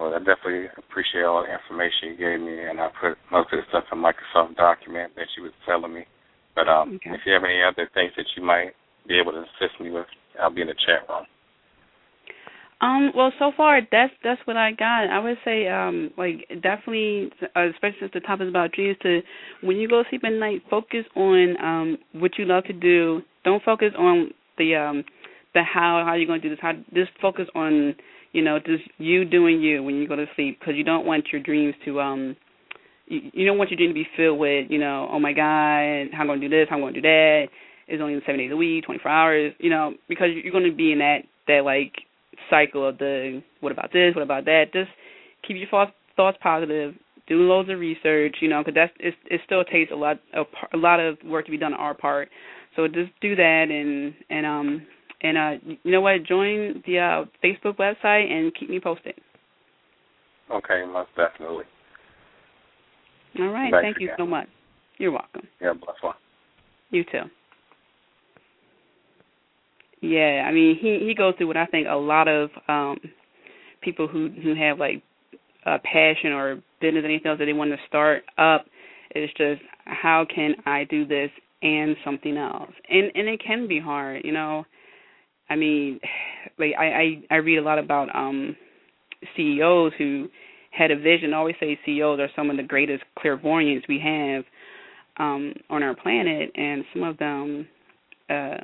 Well, I definitely appreciate all the information you gave me, and I put most of the stuff in Microsoft document that you was telling me. But um, okay. if you have any other things that you might be able to assist me with, I'll be in the chat room. Um, well, so far that's that's what I got. I would say, um, like definitely, uh, especially since the topic is about dreams. To when you go to sleep at night, focus on um what you love to do. Don't focus on the um the how how you're going to do this. How just focus on you know just you doing you when you go to sleep because you don't want your dreams to um you, you don't want your dream to be filled with you know oh my god how I'm to do this how I'm to do that. It's only seven days a week, 24 hours, you know, because you're to be in that that like cycle of the what about this, what about that. Just keep your thoughts thoughts positive. Do loads of research, you know, because that's it, it. Still takes a lot a, a lot of work to be done on our part. So just do that and and um and uh you know what, join the uh Facebook website and keep me posted. Okay, most definitely. All right, Thanks thank you so much. You're welcome. Yeah, bless one. You too. Yeah, I mean he he goes through what I think a lot of um people who who have like a passion or business anything else that they want to start up. It's just how can I do this and something else, and and it can be hard, you know. I mean, like I I, I read a lot about um CEOs who had a vision. I always say CEOs are some of the greatest clairvoyants we have um on our planet, and some of them uh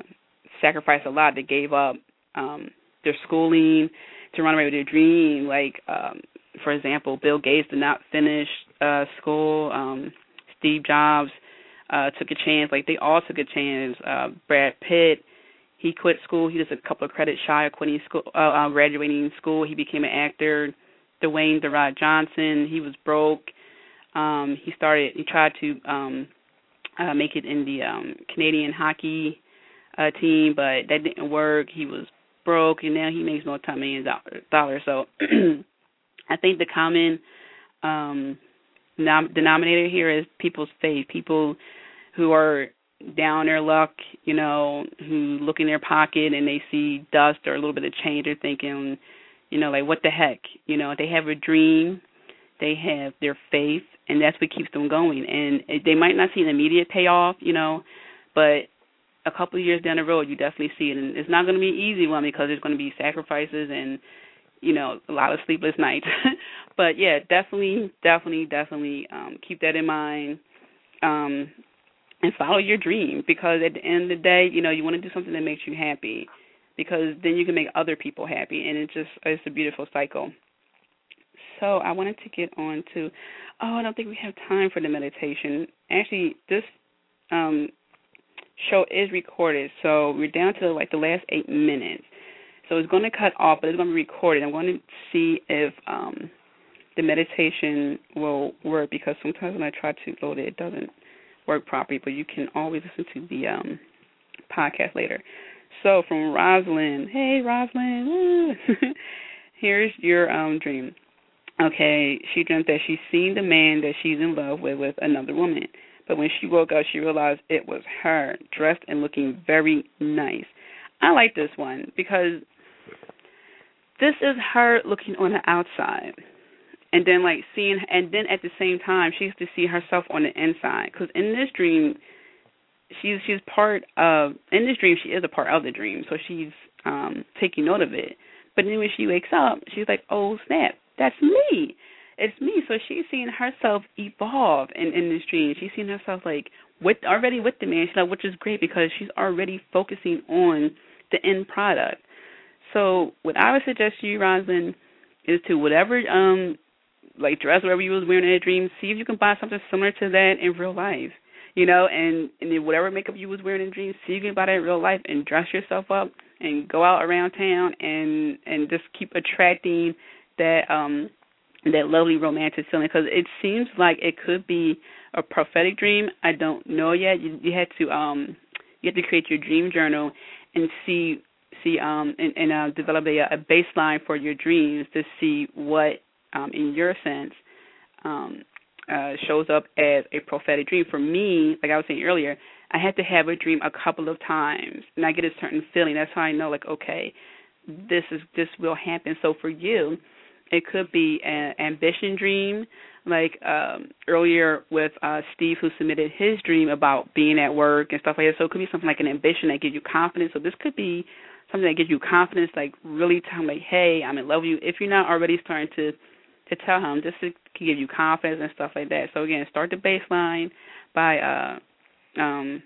sacrificed a lot. They gave up um their schooling to run away with their dream. Like um for example, Bill Gates did not finish uh school. Um Steve Jobs uh took a chance. Like they all took a chance. Uh Brad Pitt he quit school. He was a couple of credits shy of quitting school, uh, uh, graduating school. He became an actor. Dwayne The Rock Johnson. He was broke. Um, he started. He tried to um, uh, make it in the um, Canadian hockey uh, team, but that didn't work. He was broke, and now he makes multi-million dollars. So, I think the common um, nom- denominator here is people's faith. People who are down their luck, you know, who look in their pocket and they see dust or a little bit of change, they're thinking, you know, like what the heck? You know, they have a dream, they have their faith, and that's what keeps them going. And they might not see an immediate payoff, you know, but a couple of years down the road, you definitely see it. And it's not going to be an easy one because there's going to be sacrifices and you know a lot of sleepless nights. but yeah, definitely, definitely, definitely um, keep that in mind. Um, and follow your dream because at the end of the day, you know, you want to do something that makes you happy because then you can make other people happy and it's just it's a beautiful cycle. So I wanted to get on to oh, I don't think we have time for the meditation. Actually, this um show is recorded, so we're down to like the last 8 minutes. So it's going to cut off, but it's going to be recorded. I'm going to see if um the meditation will work because sometimes when I try to load it, it doesn't work properly, but you can always listen to the um podcast later. So from Rosalind, hey Rosalind, here's your um dream. Okay, she dreamt that she's seen the man that she's in love with with another woman. But when she woke up, she realized it was her, dressed and looking very nice. I like this one because this is her looking on the outside and then like seeing and then at the same time she has to see herself on the inside. Because in this dream she's she's part of in this dream she is a part of the dream. So she's um taking note of it. But then when she wakes up she's like oh snap that's me. It's me. So she's seeing herself evolve in in this dream. She's seeing herself like with already with the man. She's like which is great because she's already focusing on the end product. So what i would suggest to you Rosalind is to whatever um like dress whatever you was wearing in a dream, see if you can buy something similar to that in real life. You know, and and whatever makeup you was wearing in dreams, see if you can buy that in real life and dress yourself up and go out around town and and just keep attracting that um that lovely romantic feeling because it seems like it could be a prophetic dream. I don't know yet. You, you had to um you have to create your dream journal and see see um and, and uh, develop a, a baseline for your dreams to see what um, in your sense, um, uh, shows up as a prophetic dream. For me, like I was saying earlier, I had to have a dream a couple of times, and I get a certain feeling. That's how I know, like, okay, this is this will happen. So for you, it could be an ambition dream, like um, earlier with uh, Steve, who submitted his dream about being at work and stuff like that. So it could be something like an ambition that gives you confidence. So this could be something that gives you confidence, like really tell him like, hey, I'm in love with you. If you're not already starting to to tell him, just to give you confidence and stuff like that. So again, start the baseline by uh um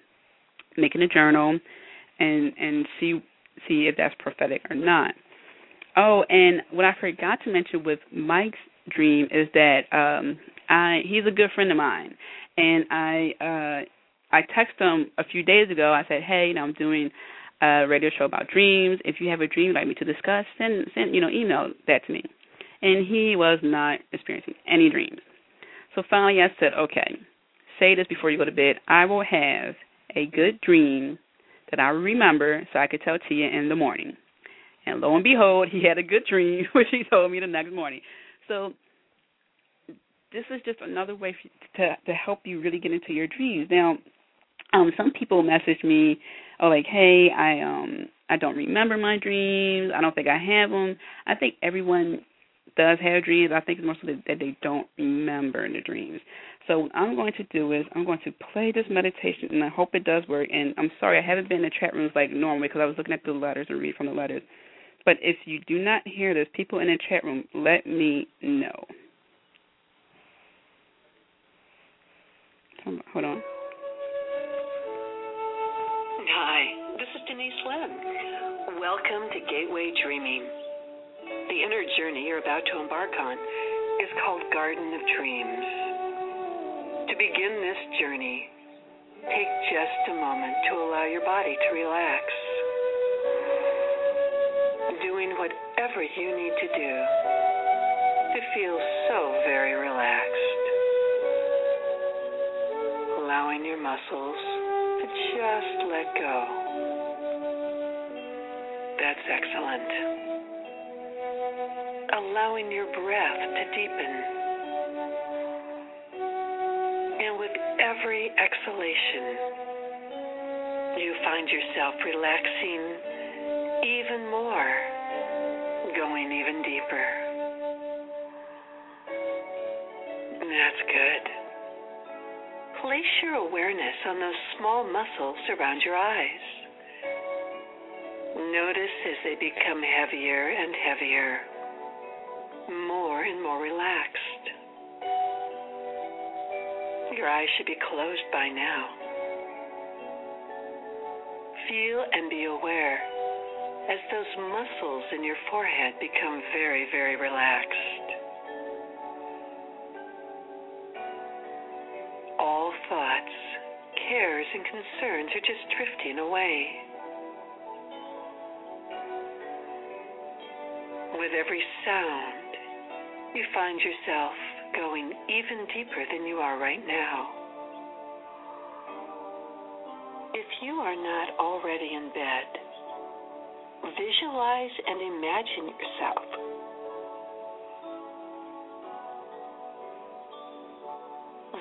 making a journal and and see see if that's prophetic or not. Oh, and what I forgot to mention with Mike's dream is that um I he's a good friend of mine and I uh I texted him a few days ago. I said, "Hey, you know, I'm doing a radio show about dreams. If you have a dream you'd like me to discuss, send send you know email that to me." And he was not experiencing any dreams. So finally, I said, "Okay, say this before you go to bed. I will have a good dream that I remember, so I could tell Tia in the morning." And lo and behold, he had a good dream, which he told me the next morning. So this is just another way to to help you really get into your dreams. Now, um some people message me oh like hey i um i don't remember my dreams i don't think i have them i think everyone does have dreams. I think it's mostly that they don't remember the dreams. So what i'm going to do is i'm going to play this meditation and i hope it does work. And i'm sorry i haven't been in the chat rooms like normally because i was looking at the letters and read from the letters. But if you do not hear this people in the chat room let me know. Hold on Hi, this is Denise Linn. Welcome to Gateway Dreaming. The inner journey you're about to embark on is called Garden of Dreams. To begin this journey, take just a moment to allow your body to relax. Doing whatever you need to do to feel so very relaxed. Allowing your muscles to just let go. That's excellent. Allowing your breath to deepen. And with every exhalation, you find yourself relaxing even more, going even deeper. That's good. Place your awareness on those small muscles around your eyes. Notice as they become heavier and heavier, more and more relaxed. Your eyes should be closed by now. Feel and be aware as those muscles in your forehead become very, very relaxed. All thoughts, cares, and concerns are just drifting away. With every sound, you find yourself going even deeper than you are right now. If you are not already in bed, visualize and imagine yourself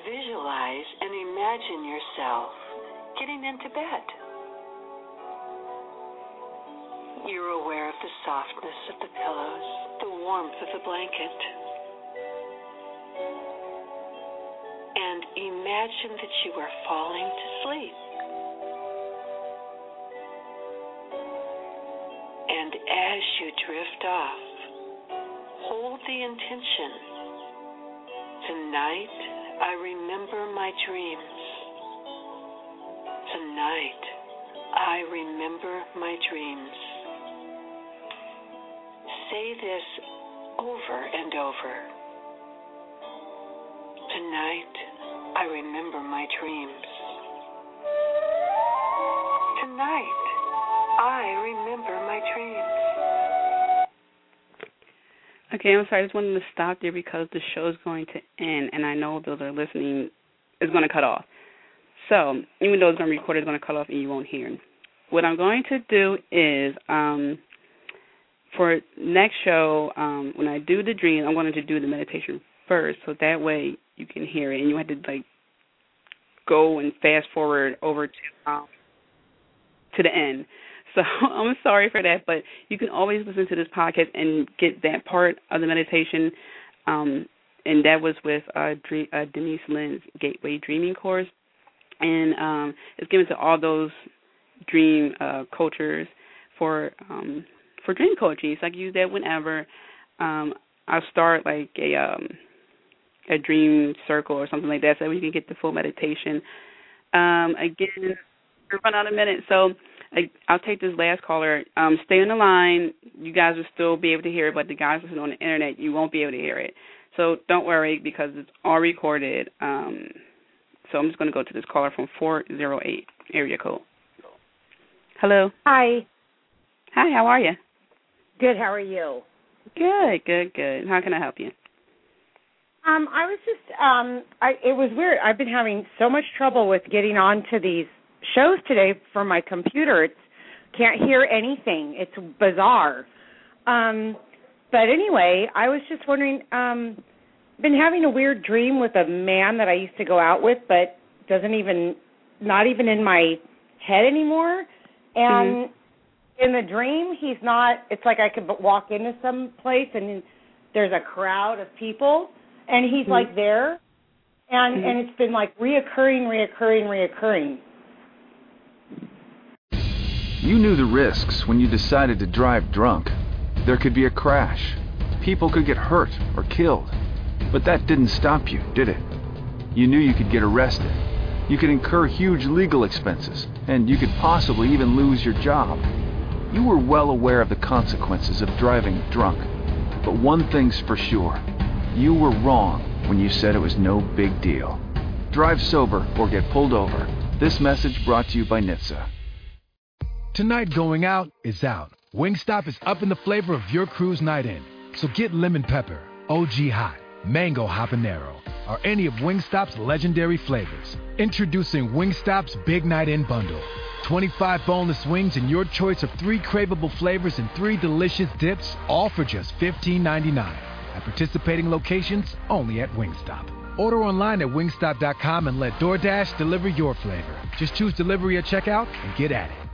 Visualize and imagine yourself getting into bed. You're aware of the softness of the pillows, the warmth of the blanket. And imagine that you are falling to sleep. And as you drift off, hold the intention. Tonight, I remember my dreams. Tonight, I remember my dreams. Say this over and over. I remember my dreams. Tonight, I remember my dreams. Okay, I'm sorry. I just wanted to stop there because the show is going to end, and I know those are listening is going to cut off. So even though it's going to record, it's going to cut off, and you won't hear. What I'm going to do is, um, for next show, um, when I do the dream, I'm going to do the meditation first, so that way you can hear it, and you have to like go and fast forward over to um, to the end. So I'm sorry for that, but you can always listen to this podcast and get that part of the meditation. Um, and that was with uh, Dream, uh, Denise Linn's Gateway Dreaming course, and um, it's given to all those dream uh, cultures for um for dream coaching. So I can use that whenever. Um, I'll start like a um a dream circle or something like that, so we can get the full meditation. Um, again, we're running out of minutes, so I, I'll take this last caller. Um, stay on the line. You guys will still be able to hear it, but the guys listening on the internet, you won't be able to hear it. So don't worry because it's all recorded. Um, so I'm just going to go to this caller from 408 area code. Hello. Hi. Hi, how are you? Good. How are you? Good, good, good. How can I help you? Um, I was just um I it was weird. I've been having so much trouble with getting onto these shows today from my computer. It's can't hear anything. It's bizarre. Um but anyway, I was just wondering um been having a weird dream with a man that I used to go out with but doesn't even not even in my head anymore. And Mm-hmm. in the dream, he's not it's like I could walk into some place and there's a crowd of people and he's Mhm. like there and Mhm. and it's been like reoccurring reoccurring reoccurring You knew the risks when you decided to drive drunk. There could be a crash. People could get hurt or killed. But that didn't stop you, did it? You knew you could get arrested. You could incur huge legal expenses, and you could possibly even lose your job. You were well aware of the consequences of driving drunk. But one thing's for sure. You were wrong when you said it was no big deal. Drive sober or get pulled over. This message brought to you by NHTSA. Tonight going out is out. Wingstop is up in the flavor of your cruise night in. So get lemon pepper, OG hot, mango habanero, or any of Wingstop's legendary flavors. Introducing Wingstop's Big Night In Bundle. 25 boneless wings and your choice of three craveable flavors and three delicious dips, all for just $15.99. At participating locations, only at Wingstop. Order online at wingstop.com and let DoorDash deliver your flavor. Just choose delivery at checkout and get at it.